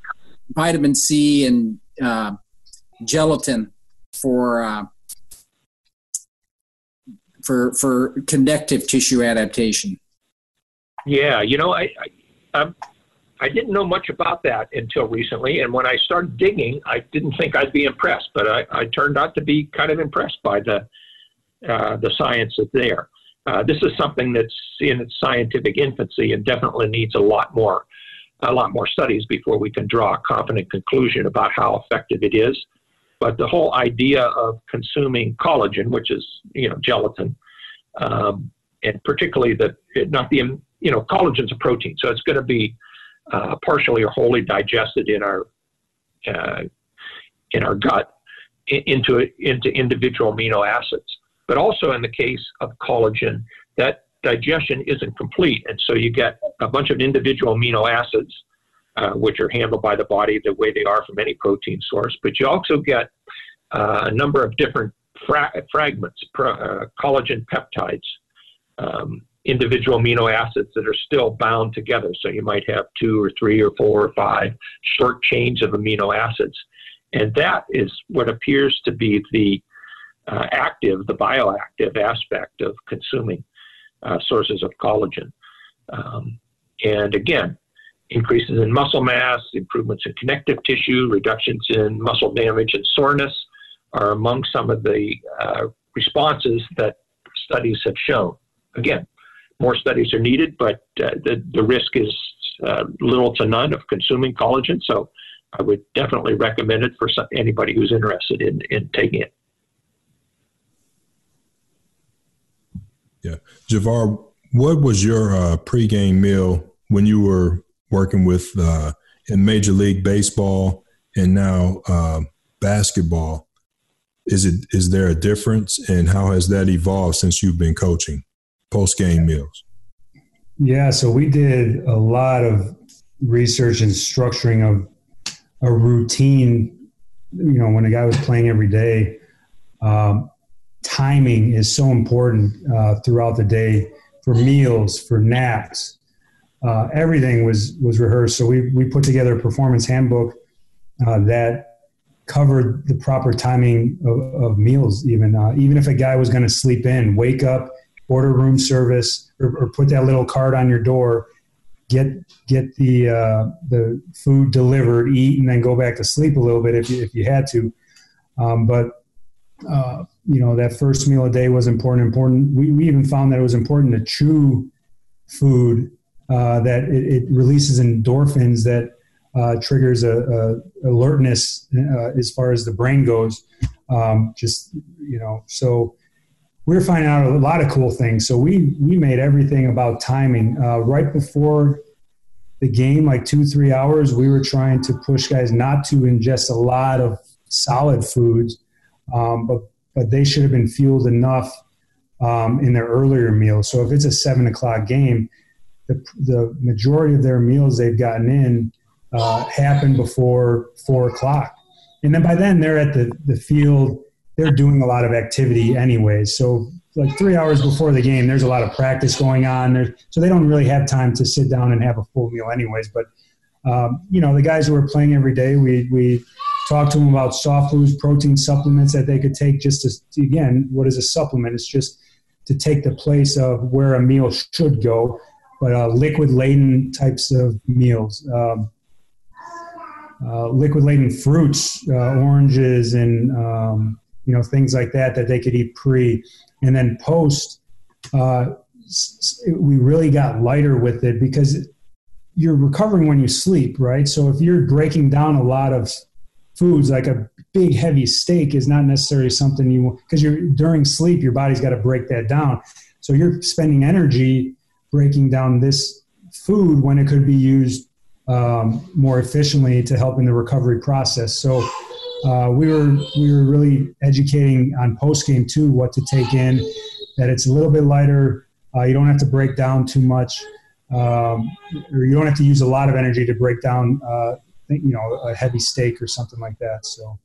Speaker 3: vitamin C and uh, gelatin for uh, for for connective tissue adaptation?
Speaker 4: Yeah, you know, I, I I'm I didn't know much about that until recently. And when I started digging, I didn't think I'd be impressed, but I, I turned out to be kind of impressed by the, uh, the science that's there. Uh, this is something that's in its scientific infancy and definitely needs a lot more, a lot more studies before we can draw a confident conclusion about how effective it is. But the whole idea of consuming collagen, which is you know gelatin, um, and particularly the not the you know collagen's a protein, so it's going to be uh, partially or wholly digested in our uh, in our gut into into individual amino acids. But also in the case of collagen, that digestion isn't complete, and so you get a bunch of individual amino acids, uh, which are handled by the body the way they are from any protein source. But you also get uh, a number of different fra- fragments, pro- uh, collagen peptides, um, individual amino acids that are still bound together. So you might have two or three or four or five short chains of amino acids. And that is what appears to be the uh, active, the bioactive aspect of consuming uh, sources of collagen. Um, and again, increases in muscle mass, improvements in connective tissue, reductions in muscle damage and soreness are among some of the uh, responses that studies have shown. Again, more studies are needed, but uh, the, the risk is uh, little to none of consuming collagen. So I would definitely recommend it for some, anybody who's interested in, in taking it.
Speaker 1: Yeah. Javair, what was your uh, pregame meal when you were working with uh, in Major League Baseball and now uh, basketball? Is it is there a difference, and how has that evolved since you've been coaching post game meals?
Speaker 2: Yeah, so we did a lot of research and structuring of a routine. You know, when a guy was playing every day, um, timing is so important uh, throughout the day for meals, for naps. Uh, everything was was rehearsed. So we we put together a performance handbook uh, that covered the proper timing of, of meals. Even uh, even if a guy was going to sleep in, wake up, order room service, or, or, put that little card on your door, get get the uh, the food delivered, eat, and then go back to sleep a little bit if you, if you had to. Um, but uh, you know that first meal a day was important. Important. We, we even found that it was important to chew food uh, that it, it, releases endorphins that uh, triggers a, a alertness uh, as far as the brain goes. Um, just you know, so we are finding out a lot of cool things. So we we made everything about timing. Uh, right before the game, like two three hours, we were trying to push guys not to ingest a lot of solid foods, um, but but they should have been fueled enough um, in their earlier meals. So if it's a seven o'clock game, the the majority of their meals they've gotten in uh, happen before four o'clock, and then by then they're at the the field. They're doing a lot of activity anyways. So like three hours before the game, there's a lot of practice going on. So they don't really have time to sit down and have a full meal anyways. But um, you know, the guys who are playing every day, we we talk to them about soft foods, protein supplements that they could take. Just to again, what is a supplement? It's just to take the place of where a meal should go, but uh, liquid laden types of meals. Um, uh, liquid laden fruits, uh, oranges, and um, you know things like that that they could eat pre, and then post. Uh, we really got lighter with it because you're recovering when you sleep, right? So if you're breaking down a lot of foods, like a big heavy steak, is not necessarily something you because you're during sleep, your body's got to break that down. So you're spending energy breaking down this food when it could be used um, more efficiently to help in the recovery process. So uh, we were we were really educating on post game too what to take in, that it's a little bit lighter. Uh, you don't have to break down too much, um, or you don't have to use a lot of energy to break down, uh, you know, a heavy steak or something like that. So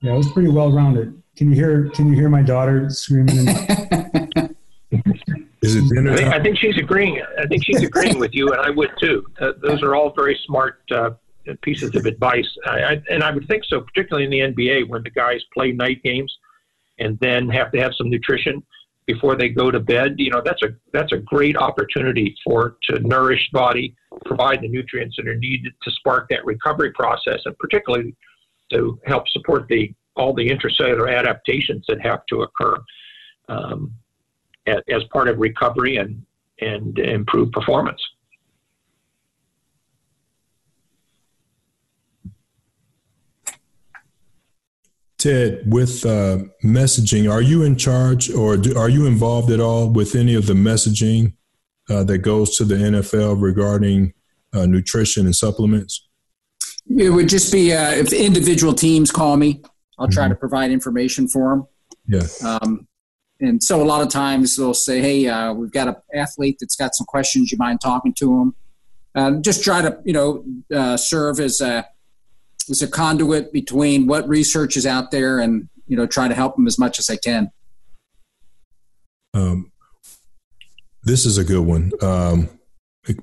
Speaker 2: yeah, it was pretty well rounded. Can you hear Can you hear my daughter screaming?
Speaker 1: Is it dinner
Speaker 4: I think, I think, she's agreeing. I think she's agreeing with you, and I would too. Uh, those are all very smart uh, pieces of advice, I, I, and I would think so, particularly in the NBA when the guys play night games and then have to have some nutrition before they go to bed. You know, that's a that's a great opportunity for to nourish body, provide the nutrients that are needed to spark that recovery process, and particularly to help support the all the intracellular adaptations that have to occur. Um, as part of recovery and and improve performance.
Speaker 1: Ted, with uh, messaging, are you in charge or do, are you involved at all with any of the messaging uh, that goes to the NFL regarding uh, nutrition and supplements?
Speaker 3: It would just be uh, if individual teams call me, I'll try mm-hmm. to provide information for them.
Speaker 1: Yeah.
Speaker 3: Um, and so a lot of times they'll say, "Hey, uh, we've got an athlete that's got some questions. You mind talking to him?" Um, just try to you know uh, serve as a as a conduit between what research is out there and you know try to help them as much as I can.
Speaker 1: Um, this is a good one um,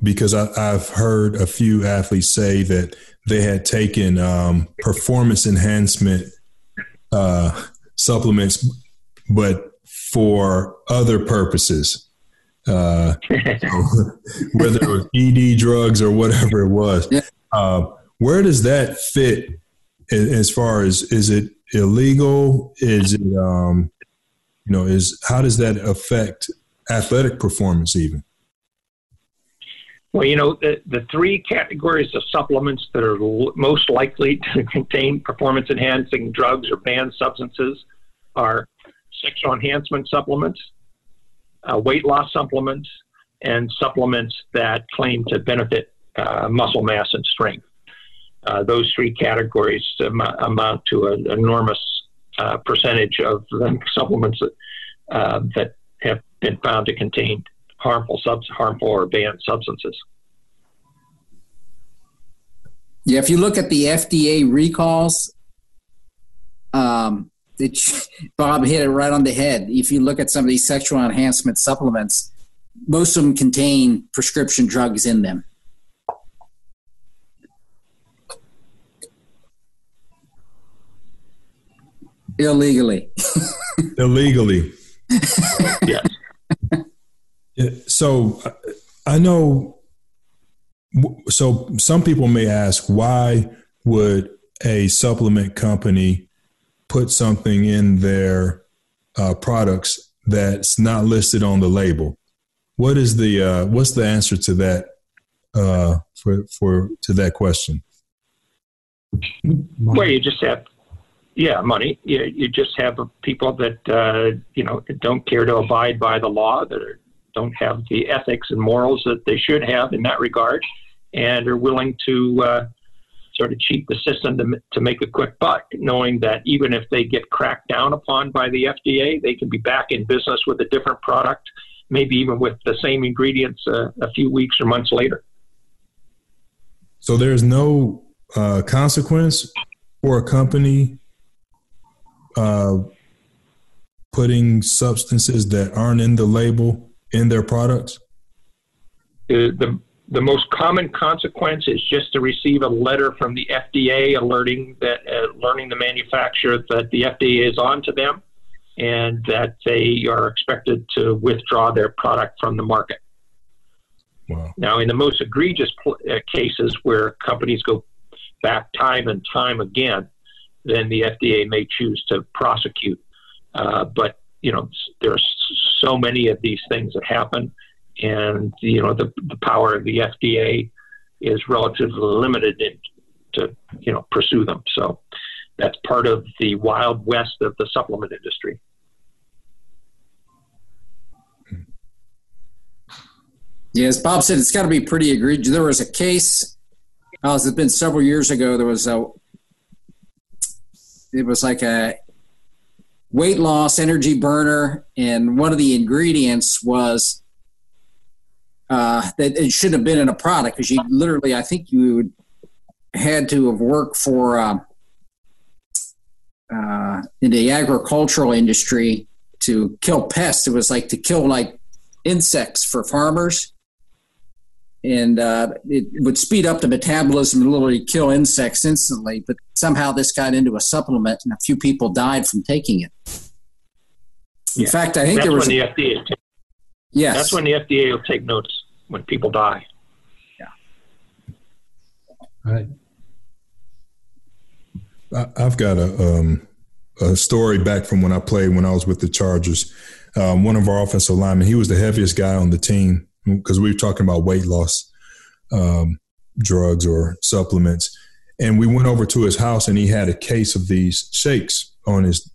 Speaker 1: because I, have heard a few athletes say that they had taken um, performance enhancement uh, supplements, but for other purposes. Uh, whether it was ED drugs or whatever it was. Yeah. Uh, where does that fit as far as is it illegal? Is it um, you know is how does that affect athletic performance even?
Speaker 4: Well, you know, the, the three categories of supplements that are l- most likely to contain performance enhancing drugs or banned substances are sexual enhancement supplements, uh, weight loss supplements, and supplements that claim to benefit uh, muscle mass and strength. Uh, those three categories am- amount to an enormous uh, percentage of the supplements that, uh, that have been found to contain harmful harmful or banned substances.
Speaker 3: Yeah, if you look at the FDA recalls, um, it, Bob hit it right on the head. If you look at some of these sexual enhancement supplements, most of them contain prescription drugs in them. Illegally.
Speaker 1: Illegally.
Speaker 4: yes.
Speaker 1: So I know. So some people may ask, why would a supplement company put something in their uh, products that's not listed on the label? What is the uh, what's the answer to that uh, for for to that question?
Speaker 4: Well, you just have yeah, money. You, you just have people that uh, you know don't care to abide by the law, that are, don't have the ethics and morals that they should have in that regard, and are willing to uh, sort of cheat the system to, to make a quick buck, knowing that even if they get cracked down upon by the FDA, they can be back in business with a different product maybe even with the same ingredients uh, a few weeks or months later.
Speaker 1: So there's no uh, consequence for a company uh, putting substances that aren't in the label in their products?
Speaker 4: The, the, the most common consequence is just to receive a letter from the FDA alerting that uh, learning the manufacturer that the FDA is on to them and that they are expected to withdraw their product from the market. Wow. Now, in the most egregious pl- uh, cases where companies go back time and time again, then the FDA may choose to prosecute. Uh, but you know, there's so many of these things that happen, and you know, the, the power of the FDA is relatively limited in, to you know pursue them. So that's part of the wild west of the supplement industry.
Speaker 3: Yeah, as Bob said, it's got to be pretty egregious. There was a case, oh, it's been several years ago. There was a, it was like a weight loss energy burner, and one of the ingredients was uh, that it shouldn't have been in a product because you literally, I think you had to have worked for uh, uh, in the agricultural industry to kill pests. It was like to kill like insects for farmers and uh, it would speed up the metabolism and literally kill insects instantly. But somehow this got into a supplement, and a few people died from taking it. In yeah. fact, I think
Speaker 4: that's
Speaker 3: there was
Speaker 4: when the FDA. T-
Speaker 3: yes,
Speaker 4: that's when the FDA will take notice when people die.
Speaker 3: Yeah.
Speaker 1: Right. I've got a um, a story back from when I played when I was with the Chargers. Um, one of our offensive linemen, he was the heaviest guy on the team because we were talking about weight loss um, drugs or supplements. And we went over to his house and he had a case of these shakes on his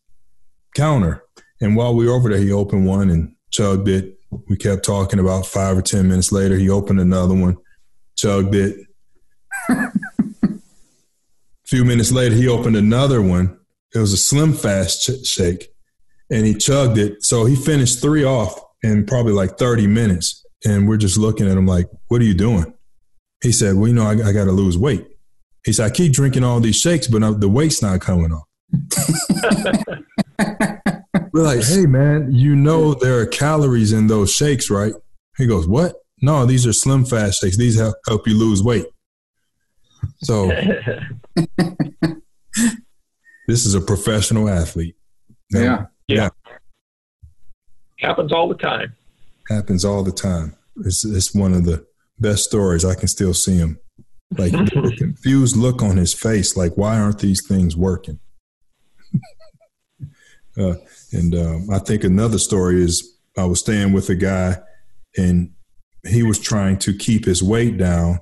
Speaker 1: counter. And while we were over there, he opened one and chugged it. We kept talking about five or 10 minutes later. He opened another one, chugged it. a few minutes later, he opened another one. It was a slim fast ch- shake and he chugged it. So he finished three off in probably like 30 minutes and we're just looking at him like, "What are you doing?" He said, "Well, you know, I, I got to lose weight." He said, "I keep drinking all these shakes, but uh, the weight's not coming off." we're like, "Hey, man, you know there are calories in those shakes, right?" He goes, What? No, these are slim fast shakes. These help, help you lose weight. So this is a professional athlete.
Speaker 3: Yeah.
Speaker 4: Yeah. Happens all the time.
Speaker 1: Happens all the time. It's, it's one of the best stories. I can still see him. Like the confused look on his face, like, why aren't these things working? uh, and um, I think another story is I was staying with a guy and he was trying to keep his weight down.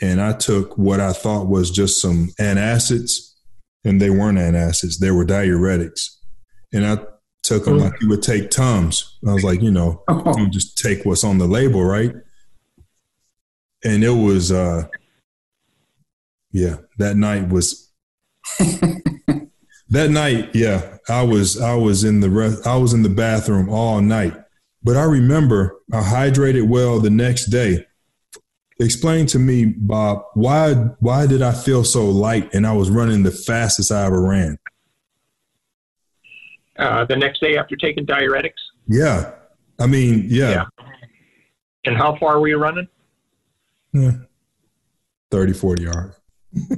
Speaker 1: And I took what I thought was just some antacids, and they weren't antacids, they were diuretics. And I took them like you would take Tums. I was like, you know, you just take what's on the label, right? And it was, uh, yeah, that night was. that night, yeah, I was I was in the rest, I was in the bathroom all night but I remember I hydrated well the next day. Explain to me, Bob, why why did I feel so light and I was running the fastest I ever ran?
Speaker 4: Uh, the next day after taking diuretics?
Speaker 1: Yeah. I mean, yeah. yeah.
Speaker 4: And how far were you running?
Speaker 1: Yeah. 30, 40 yards.
Speaker 4: yeah,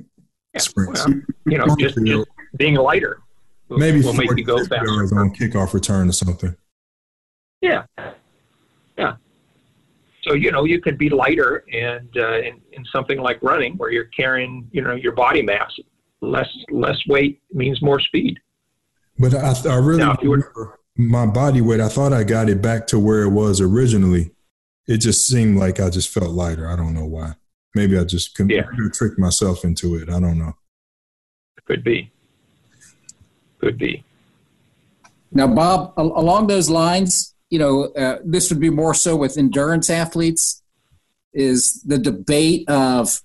Speaker 4: well, you know, just, just being lighter.
Speaker 1: Maybe will 40, make you go faster. on kickoff return or something.
Speaker 4: Yeah, yeah. So you know you could be lighter and uh, in, in something like running where you're carrying you know your body mass. Less less weight means more speed.
Speaker 1: But I, I really now, were, my body weight. I thought I got it back to where it was originally. It just seemed like I just felt lighter. I don't know why. Maybe I just yeah. tricked myself into it. I don't know.
Speaker 4: Could be. Could be.
Speaker 3: Now, Bob, along those lines, you know, uh, this would be more so with endurance athletes, is the debate of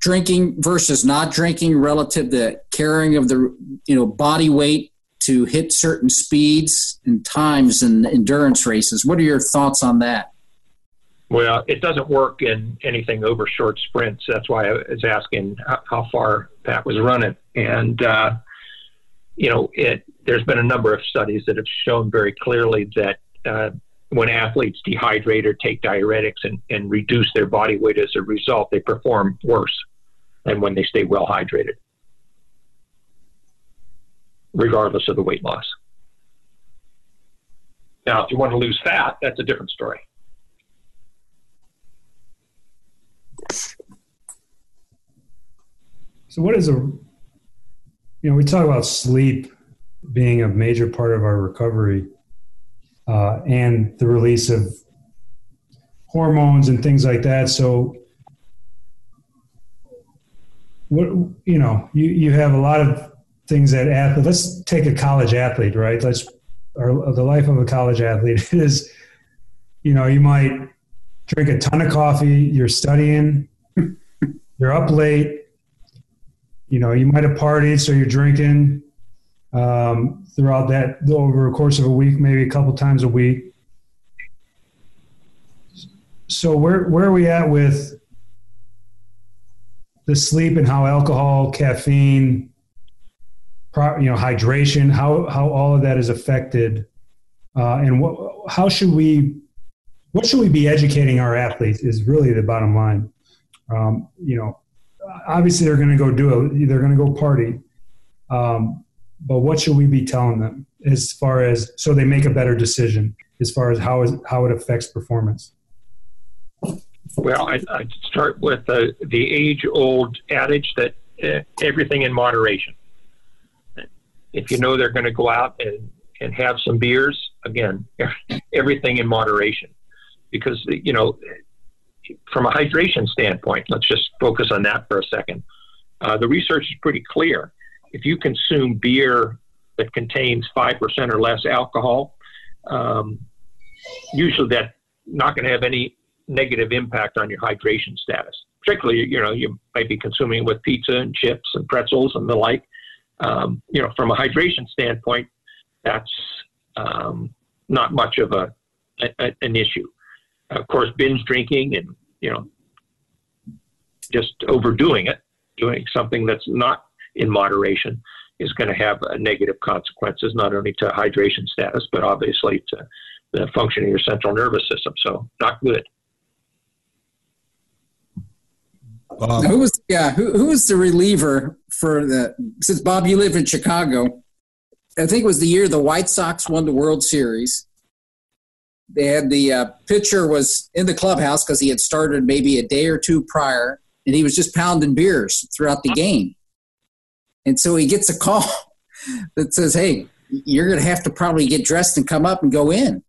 Speaker 3: drinking versus not drinking relative to carrying of the you know body weight to hit certain speeds and times in endurance races. What are your thoughts on that?
Speaker 4: Well, it doesn't work in anything over short sprints. That's why I was asking how far Pat was running, and uh, you know, it, there's been a number of studies that have shown very clearly that uh, when athletes dehydrate or take diuretics and, and reduce their body weight as a result, they perform worse than when they stay well hydrated, regardless of the weight loss. Now, if you want to lose fat, that's a different story.
Speaker 2: So, what is a you know, we talk about sleep being a major part of our recovery uh, and the release of hormones and things like that. So, you know, you you have a lot of things that athlete. Let's take a college athlete, right? Let's or the life of a college athlete is, you know, you might drink a ton of coffee. You're studying. You're up late you know, you might have partied, so you're drinking um, throughout that over the course of a week, maybe a couple times a week. So where where are we at with the sleep and how alcohol, caffeine, you know, hydration, how how all of that is affected, uh, and what how should we what should we be educating our athletes is really the bottom line. Um, you know, obviously they're going to go do it. They're going to go party. Um, but what should we be telling them as far as so they make a better decision as far as how is how it affects performance?
Speaker 4: Well, I, I start with the, the age-old adage that uh, everything in moderation. If you know they're going to go out and, and have some beers, again, everything in moderation, because you know from a hydration standpoint, let's just focus on that for a second. Uh, the research is pretty clear. If you consume beer that contains 5% or less alcohol, um, usually that's not going to have any negative impact on your hydration status. Particularly, you know, you might be consuming with pizza and chips and pretzels and the like. Um, you know, from a hydration standpoint, that's um, not much of a, a, an issue. Of course, binge drinking and you know, just overdoing it, doing something that's not in moderation, is going to have negative consequences, not only to hydration status, but obviously to the function of your central nervous system. So not good.
Speaker 3: Bob. Who was yeah? Who, who was the reliever for the? Since Bob, you live in Chicago, I think it was the year the White Sox won the World Series. They had the uh, pitcher was in the clubhouse because he had started maybe a day or two prior, and he was just pounding beers throughout the game. And so he gets a call that says, "Hey, you're going to have to probably get dressed and come up and go in."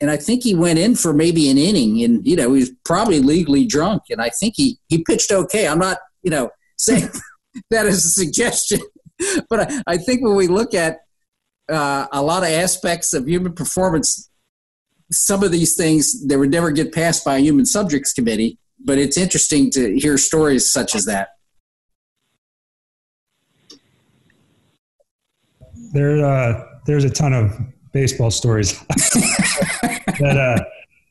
Speaker 3: And I think he went in for maybe an inning, and you know he was probably legally drunk, and I think he he pitched okay. I'm not you know saying that as a suggestion, but I, I think when we look at uh, a lot of aspects of human performance, some of these things they would never get passed by a human subjects committee. But it's interesting to hear stories such as that.
Speaker 2: There, uh, there's a ton of baseball stories. that,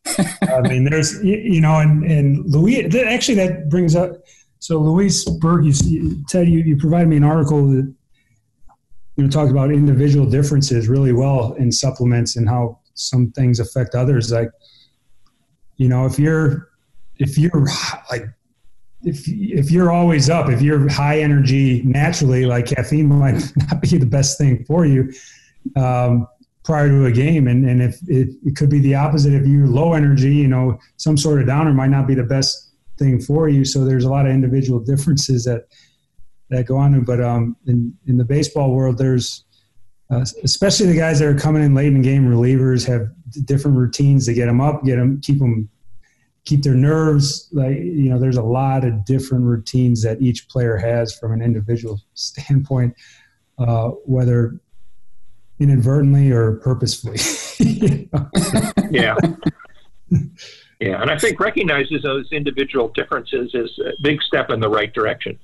Speaker 2: uh, I mean, there's, you know, and, and Louise, actually, that brings up, so Louise Burke, you, Ted, you, you provided me an article that, you know, talked about individual differences really well in supplements and how some things affect others. Like, you know, if you're, if you're like if if you're always up, if you're high energy naturally, like caffeine might not be the best thing for you um, prior to a game, and and if it, it could be the opposite. If you're low energy, you know, some sort of downer might not be the best thing for you. So there's a lot of individual differences that that go on. But um, in in the baseball world, there's uh, especially the guys that are coming in late in game relievers have different routines to get them up, get them, keep them keep their nerves like you know there's a lot of different routines that each player has from an individual standpoint uh, whether inadvertently or purposefully
Speaker 4: yeah yeah and i think recognizes those individual differences is a big step in the right direction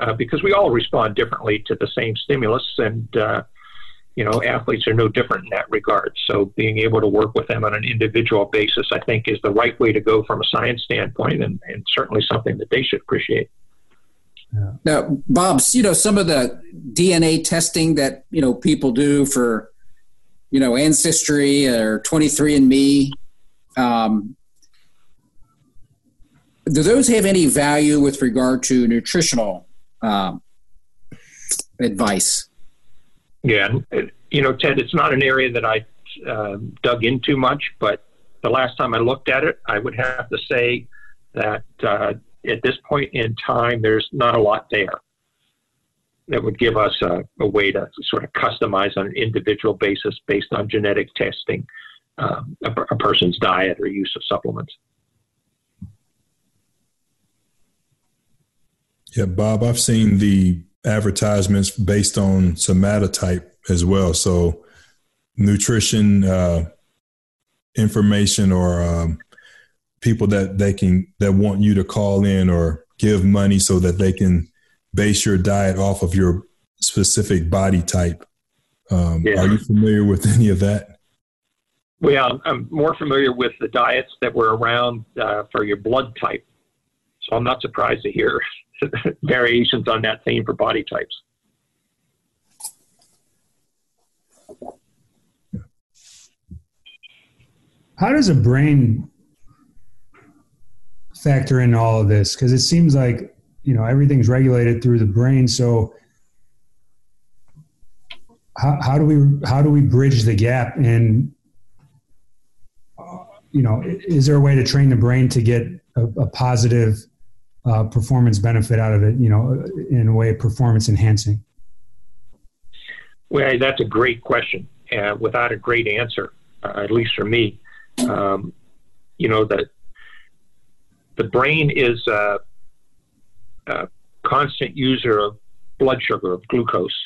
Speaker 4: uh, because we all respond differently to the same stimulus and uh, you know, athletes are no different in that regard. So being able to work with them on an individual basis, I think, is the right way to go from a science standpoint, and, and certainly something that they should appreciate.
Speaker 3: Yeah. Now, Bob's, you know, some of the DNA testing that you know people do for, you know, ancestry or 23andMe. Um, do those have any value with regard to nutritional um, advice?
Speaker 4: Yeah, you know, Ted, it's not an area that I uh, dug into much, but the last time I looked at it, I would have to say that uh, at this point in time, there's not a lot there that would give us a, a way to sort of customize on an individual basis based on genetic testing um, a, a person's diet or use of supplements.
Speaker 1: Yeah, Bob, I've seen the advertisements based on somatotype as well. So nutrition uh, information or um, people that they can that want you to call in or give money so that they can base your diet off of your specific body type. Um, yeah. Are you familiar with any of that?
Speaker 4: Well, I'm more familiar with the diets that were around uh, for your blood type. So I'm not surprised to hear variations on that theme for body types.
Speaker 2: How does a brain factor in all of this? Because it seems like you know everything's regulated through the brain. So how, how do we how do we bridge the gap? And uh, you know, is there a way to train the brain to get a, a positive uh, performance benefit out of it, you know, in a way performance enhancing?
Speaker 4: Well, that's a great question, uh, without a great answer, uh, at least for me. Um, you know, that the brain is a, a, constant user of blood sugar, of glucose.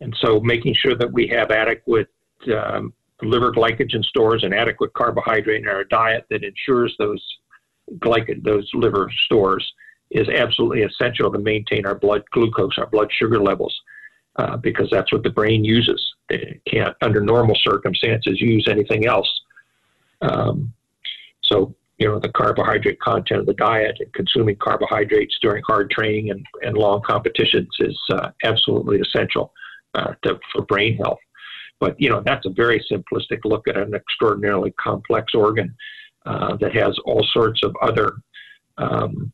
Speaker 4: And so making sure that we have adequate um, liver glycogen stores and adequate carbohydrate in our diet that ensures those glyc- those liver stores is absolutely essential to maintain our blood glucose, our blood sugar levels, uh, because that's what the brain uses. It can't, under normal circumstances, use anything else. Um, so, you know, the carbohydrate content of the diet and consuming carbohydrates during hard training and, and long competitions is uh, absolutely essential uh, to, for brain health. But you know, that's a very simplistic look at an extraordinarily complex organ uh, that has all sorts of other um,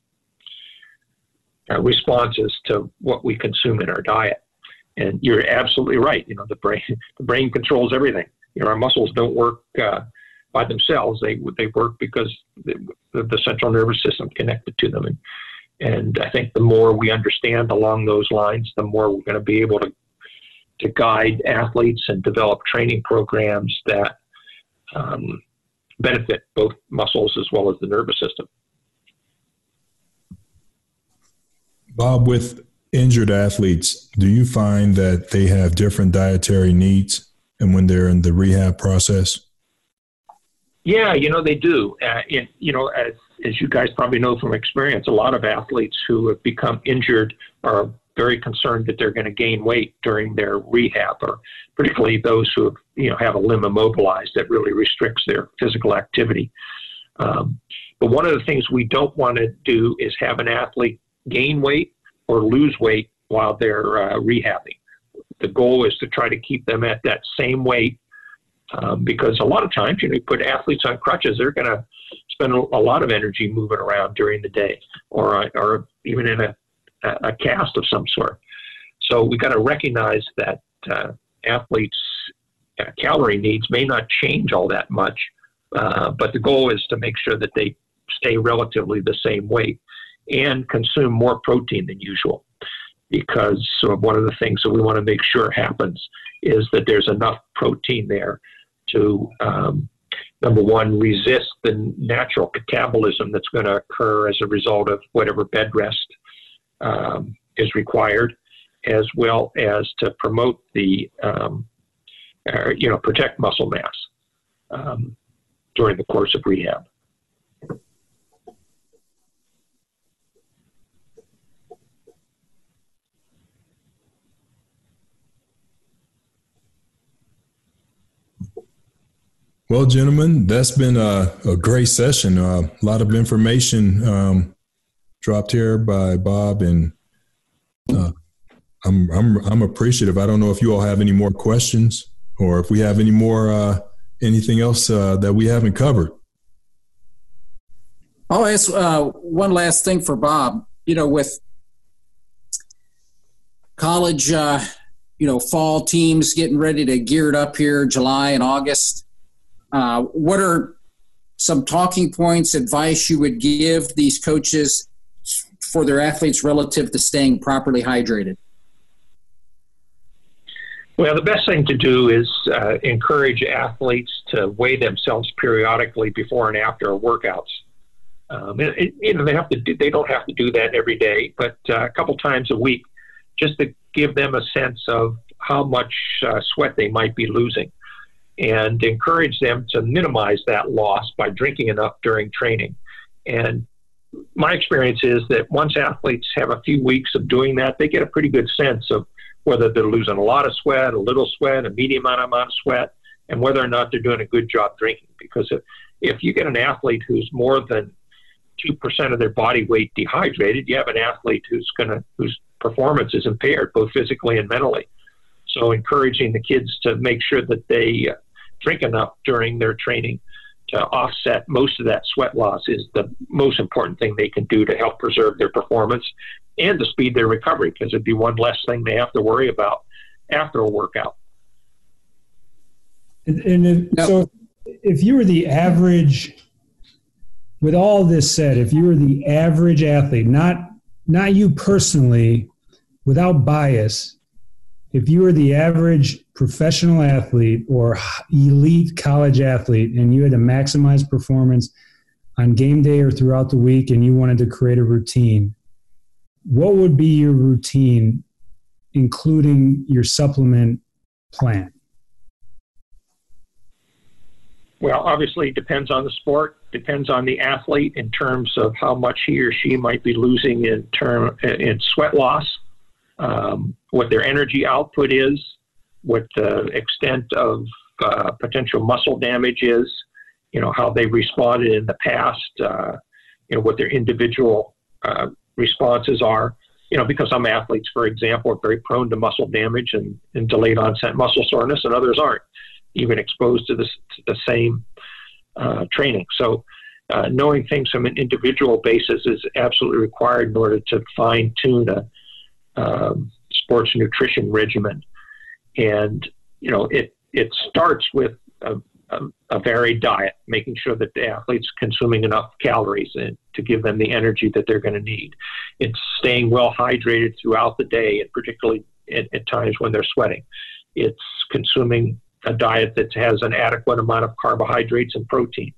Speaker 4: uh, responses to what we consume in our diet. And you're absolutely right. You know, the brain the brain controls everything. You know, our muscles don't work uh, by themselves. They they work because the, the central nervous system connected to them. And and I think the more we understand along those lines, the more we're going to be able to to guide athletes and develop training programs that um, benefit both muscles as well as the nervous system.
Speaker 1: Bob, with injured athletes, do you find that they have different dietary needs and when they're in the rehab process?
Speaker 4: Yeah, you know they do. Uh, you know, as as you guys probably know from experience, a lot of athletes who have become injured are very concerned that they're going to gain weight during their rehab, or particularly those who have, you know have a limb immobilized that really restricts their physical activity. Um, but one of the things we don't want to do is have an athlete gain weight or lose weight while they're uh, rehabbing. The goal is to try to keep them at that same weight um, because a lot of times, you know, you put athletes on crutches, they're going to spend a lot of energy moving around during the day or, uh, or even in a, a cast of some sort. So we've got to recognize that uh, athletes' uh, calorie needs may not change all that much, uh, but the goal is to make sure that they stay relatively the same weight and consume more protein than usual. Because one of the things that we want to make sure happens is that there's enough protein there to, um, number one, resist the natural catabolism that's going to occur as a result of whatever bed rest um, is required, as well as to promote the, um, uh, you know, protect muscle mass um, during the course of rehab.
Speaker 1: Well, gentlemen, that's been a, a great session. Uh, a lot of information um, dropped here by Bob, and uh, I'm I'm I'm appreciative. I don't know if you all have any more questions, or if we have any more uh, anything else uh, that we haven't covered.
Speaker 3: I'll ask uh, one last thing for Bob. You know, with college, uh, you know, fall teams getting ready to gear it up here, July and August uh, what are some talking points, advice you would give these coaches for their athletes relative to staying properly hydrated?
Speaker 4: Well, the best thing to do is uh, encourage athletes to weigh themselves periodically before and after workouts. Um, it, you know, they have to. Do, they don't have to do that every day, but uh, a couple times a week, just to give them a sense of how much uh, sweat they might be losing and encourage them to minimize that loss by drinking enough during training. And my experience is that once athletes have a few weeks of doing that, they get a pretty good sense of whether they're losing a lot of sweat, a little sweat, a medium amount of sweat, and whether or not they're doing a good job drinking. Because if, if you get an athlete who's more than 2% of their body weight dehydrated, you have an athlete who's going to, whose performance is impaired, both physically and mentally. So encouraging the kids to make sure that they drink enough during their training to offset most of that sweat loss is the most important thing they can do to help preserve their performance and to speed their recovery because it'd be one less thing they have to worry about after a workout.
Speaker 2: And, and if, so, if you were the average, with all this said, if you were the average athlete, not not you personally, without bias, if you were the average professional athlete or elite college athlete and you had to maximize performance on game day or throughout the week and you wanted to create a routine, what would be your routine, including your supplement plan?
Speaker 4: Well, obviously, it depends on the sport, depends on the athlete in terms of how much he or she might be losing in term in sweat loss um, what their energy output is, what the extent of uh, potential muscle damage is, you know, how they responded in the past, uh, you know, what their individual uh, responses are. you know, because some athletes, for example, are very prone to muscle damage and, and delayed onset muscle soreness, and others aren't even exposed to, this, to the same uh, training. So, uh, knowing things from an individual basis is absolutely required in order to fine tune a um, sports nutrition regimen. And you know, it it starts with a, a, a, varied diet, making sure that the athlete's consuming enough calories and to give them the energy that they're going to need. It's staying well hydrated throughout the day, and particularly at, at times when they're sweating. It's consuming a diet that has an adequate amount of carbohydrates and protein.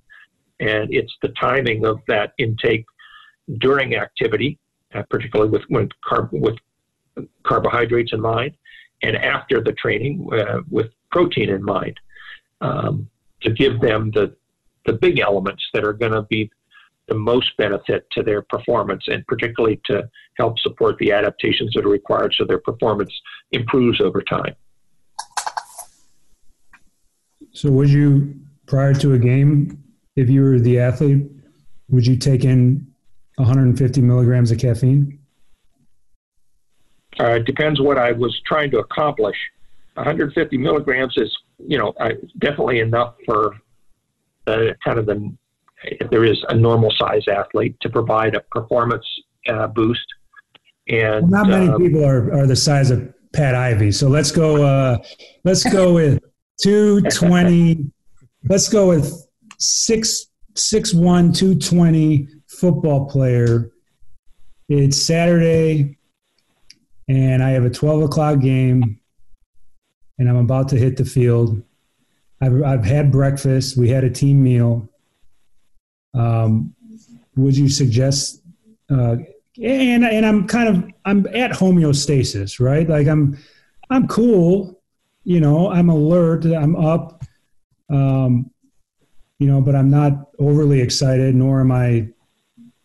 Speaker 4: And it's the timing of that intake during activity, uh, particularly with, when carb, with carbohydrates in mind, and after the training uh, with protein in mind, um, to give them the, the big elements that are going to be the most benefit to their performance, and particularly to help support the adaptations that are required so their performance improves over time.
Speaker 2: So, would you, prior to a game, if you were the athlete, would you take in 150 milligrams of caffeine?
Speaker 4: Uh, it depends what I was trying to accomplish. 150 milligrams is, you know, uh, definitely enough for the kind of the if there is a normal size athlete to provide a performance uh, boost. And
Speaker 2: well, not many um, people are, are the size of Pat Ivey. So let's go. Uh, let's go with 220. let's go with six six one two twenty football player. It's Saturday, and I have a twelve o'clock game, and I'm about to hit the field. I've I've had breakfast. We had a team meal. Um, would you suggest? Uh, and and I'm kind of I'm at homeostasis, right? Like I'm I'm cool, you know. I'm alert. I'm up. Um, you know, but I'm not overly excited, nor am I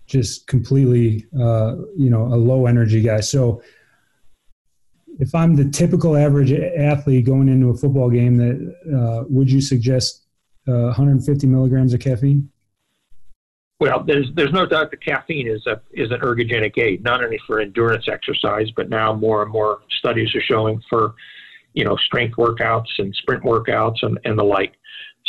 Speaker 2: just completely, uh, you know, a low energy guy. So if I'm the typical average athlete going into a football game, that uh, would you suggest uh, 150 milligrams of caffeine?
Speaker 4: Well, there's there's no doubt that caffeine is a is an ergogenic aid, not only for endurance exercise, but now more and more studies are showing for, you know, strength workouts and sprint workouts and, and the like.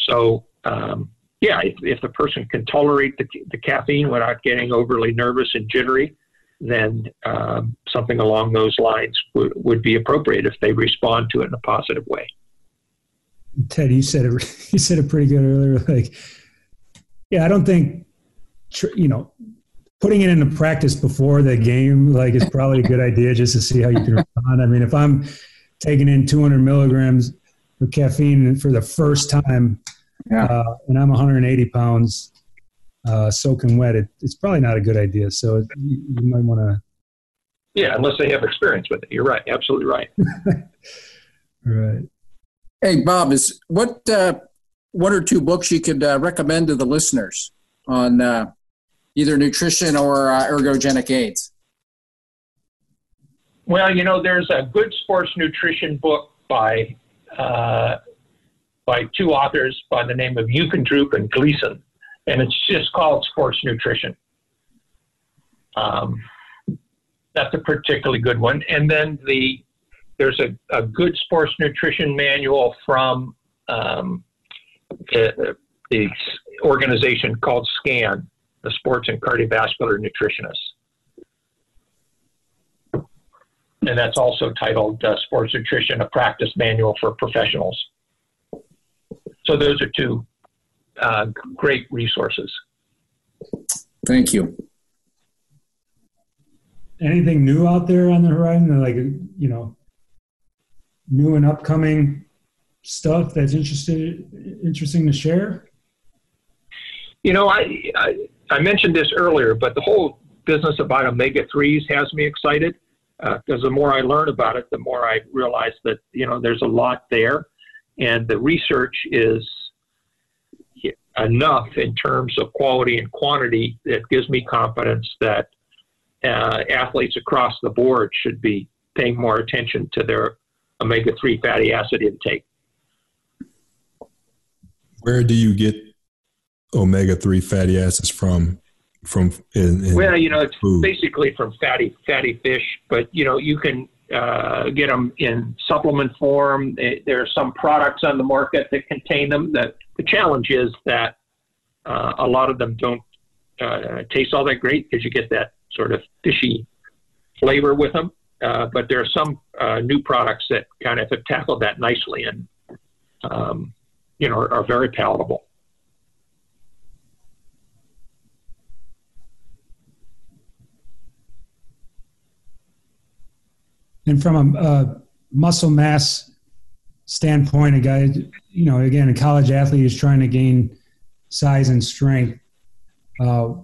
Speaker 4: So um, yeah, if, if the person can tolerate the, the caffeine without getting overly nervous and jittery, then um, something along those lines w- would be appropriate if they respond to it in a positive way.
Speaker 2: Ted, you said it. You said it pretty good earlier. Like, yeah, I don't think you know putting it into practice before the game like is probably a good idea just to see how you can respond. I mean, if I'm taking in 200 milligrams of caffeine for the first time yeah. Uh, and I'm 180 pounds, uh, soaking wet. It, it's probably not a good idea. So you, you might want to.
Speaker 4: Yeah, unless they have experience with it. You're right. Absolutely right.
Speaker 2: right.
Speaker 3: Hey, Bob, is what uh, one or two books you could uh, recommend to the listeners on uh, either nutrition or uh, ergogenic aids?
Speaker 4: Well, you know, there's a good sports nutrition book by uh, by two authors by the name of Jeukendrup and Gleeson, and it's just called Sports Nutrition. Um, that's a particularly good one. And then the there's a, a good sports nutrition manual from um, the, the organization called SCAN, the Sports and Cardiovascular Nutritionists. And that's also titled uh, Sports Nutrition, a Practice Manual for Professionals. So those are two uh, great resources.
Speaker 3: Thank you.
Speaker 2: Anything new out there on the horizon? Like, you know, new and upcoming stuff that's interested, interesting to share?
Speaker 4: You know, I, I, I mentioned this earlier, but the whole business about omega 3s has me excited because uh, the more I learn about it, the more I realize that, you know, there's a lot there and the research is enough in terms of quality and quantity that gives me confidence that uh, athletes across the board should be paying more attention to their omega 3 fatty acid intake.
Speaker 1: Where do you get omega 3 fatty acids from from in,
Speaker 4: in well, you know, it's food. basically from fatty fatty fish, but you know, you can uh, get them in supplement form. There are some products on the market that contain them. That the challenge is that uh, a lot of them don't uh, taste all that great because you get that sort of fishy flavor with them. Uh, but there are some uh, new products that kind of have tackled that nicely and um, you know are, are very palatable.
Speaker 2: And from a, a muscle mass standpoint, a guy, you know, again, a college athlete is trying to gain size and strength uh,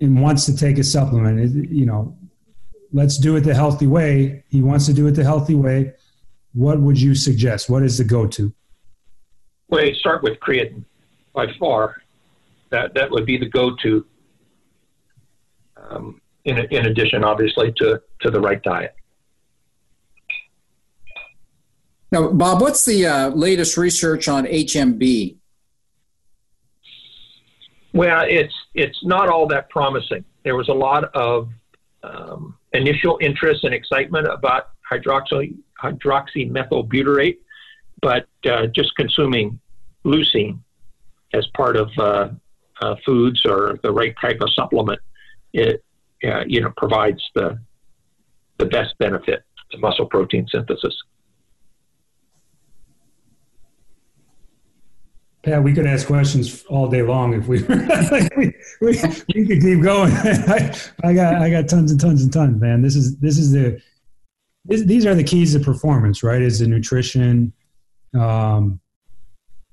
Speaker 2: and wants to take a supplement. It, you know, let's do it the healthy way. He wants to do it the healthy way. What would you suggest? What is the go-to?
Speaker 4: Well, start with creatine by far. That that would be the go-to. Um, in in addition, obviously, to to the right diet.
Speaker 3: Now, Bob, what's the uh, latest research on HMB?
Speaker 4: Well, it's it's not all that promising. There was a lot of um, initial interest and excitement about hydroxy hydroxymethylbutyrate, but uh, just consuming leucine as part of uh, uh, foods or the right type of supplement, it uh, you know provides the the best benefit to muscle protein synthesis.
Speaker 2: Pat, we could ask questions all day long if we we, we, we, could keep going. I, I, got I got tons and tons and tons, man. This is this is the this, these are the keys to performance, right? Is the nutrition, um,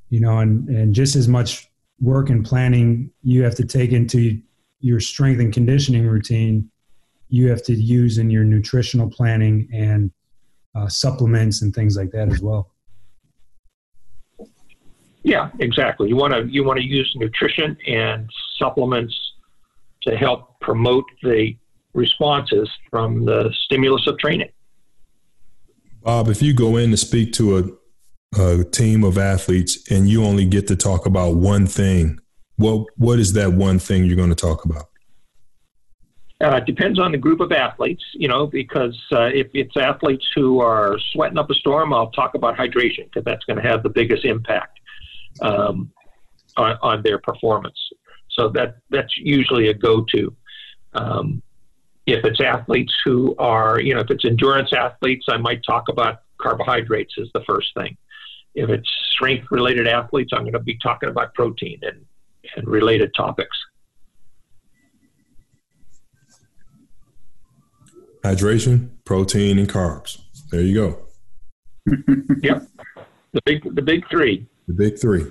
Speaker 2: you know, and and just as much work and planning you have to take into your strength and conditioning routine, you have to use in your nutritional planning and uh, supplements and things like that as well.
Speaker 4: Yeah, exactly. You want to you want to use nutrition and supplements to help promote the responses from the stimulus of training.
Speaker 1: Bob, if you go in to speak to a, a team of athletes and you only get to talk about one thing, what what is that one thing you're going to talk about?
Speaker 4: Uh, it depends on the group of athletes, you know, because uh, if it's athletes who are sweating up a storm, I'll talk about hydration because that's going to have the biggest impact um, on, on, their performance. So that that's usually a go-to. Um, if it's athletes who are, you know, if it's endurance athletes, I might talk about carbohydrates as the first thing. If it's strength-related athletes, I'm going to be talking about protein and, and related topics.
Speaker 1: Hydration, protein, and carbs. There you go.
Speaker 4: yep, the big the big three.
Speaker 1: The big three.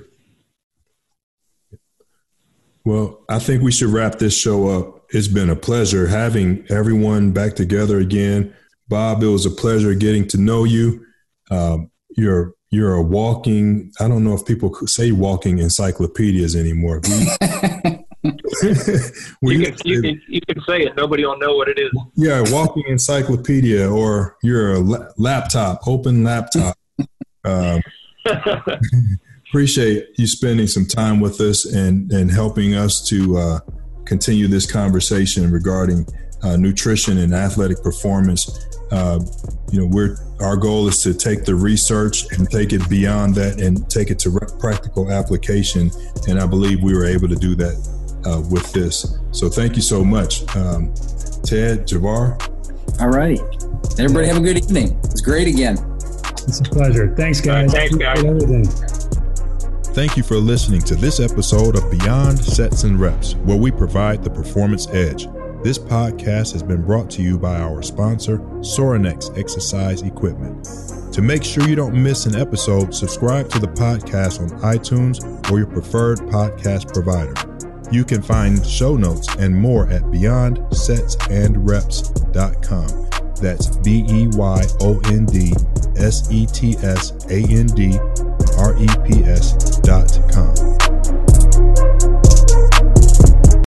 Speaker 1: Well, I think we should wrap this show up. It's been a pleasure having everyone back together again. Bob, it was a pleasure getting to know you. Um, you're you're a walking. I don't know if people say walking encyclopedias anymore.
Speaker 4: We, you, can, you, can, you can say it. Nobody will know what it is.
Speaker 1: Yeah, walking encyclopedia, or you're a la- laptop, open laptop. Um, appreciate you spending some time with us and and helping us to uh, continue this conversation regarding uh, nutrition and athletic performance. Uh, you know, we're our goal is to take the research and take it beyond that and take it to re- practical application. And I believe we were able to do that uh, with this. So thank you so much, um, Ted Javair.
Speaker 3: All right, everybody have a good evening. It's great again.
Speaker 2: It's a pleasure. Thanks, guys.
Speaker 4: Right, thanks, guys.
Speaker 1: Thank you for listening to this episode of Beyond Sets and Reps, where we provide the performance edge. This podcast has been brought to you by our sponsor, Sorinex Exercise Equipment. To make sure you don't miss an episode, subscribe to the podcast on iTunes or your preferred podcast provider. You can find show notes and more at beyondsetsandreps.com. That's B E Y O N D S E T S A N D R E P S dot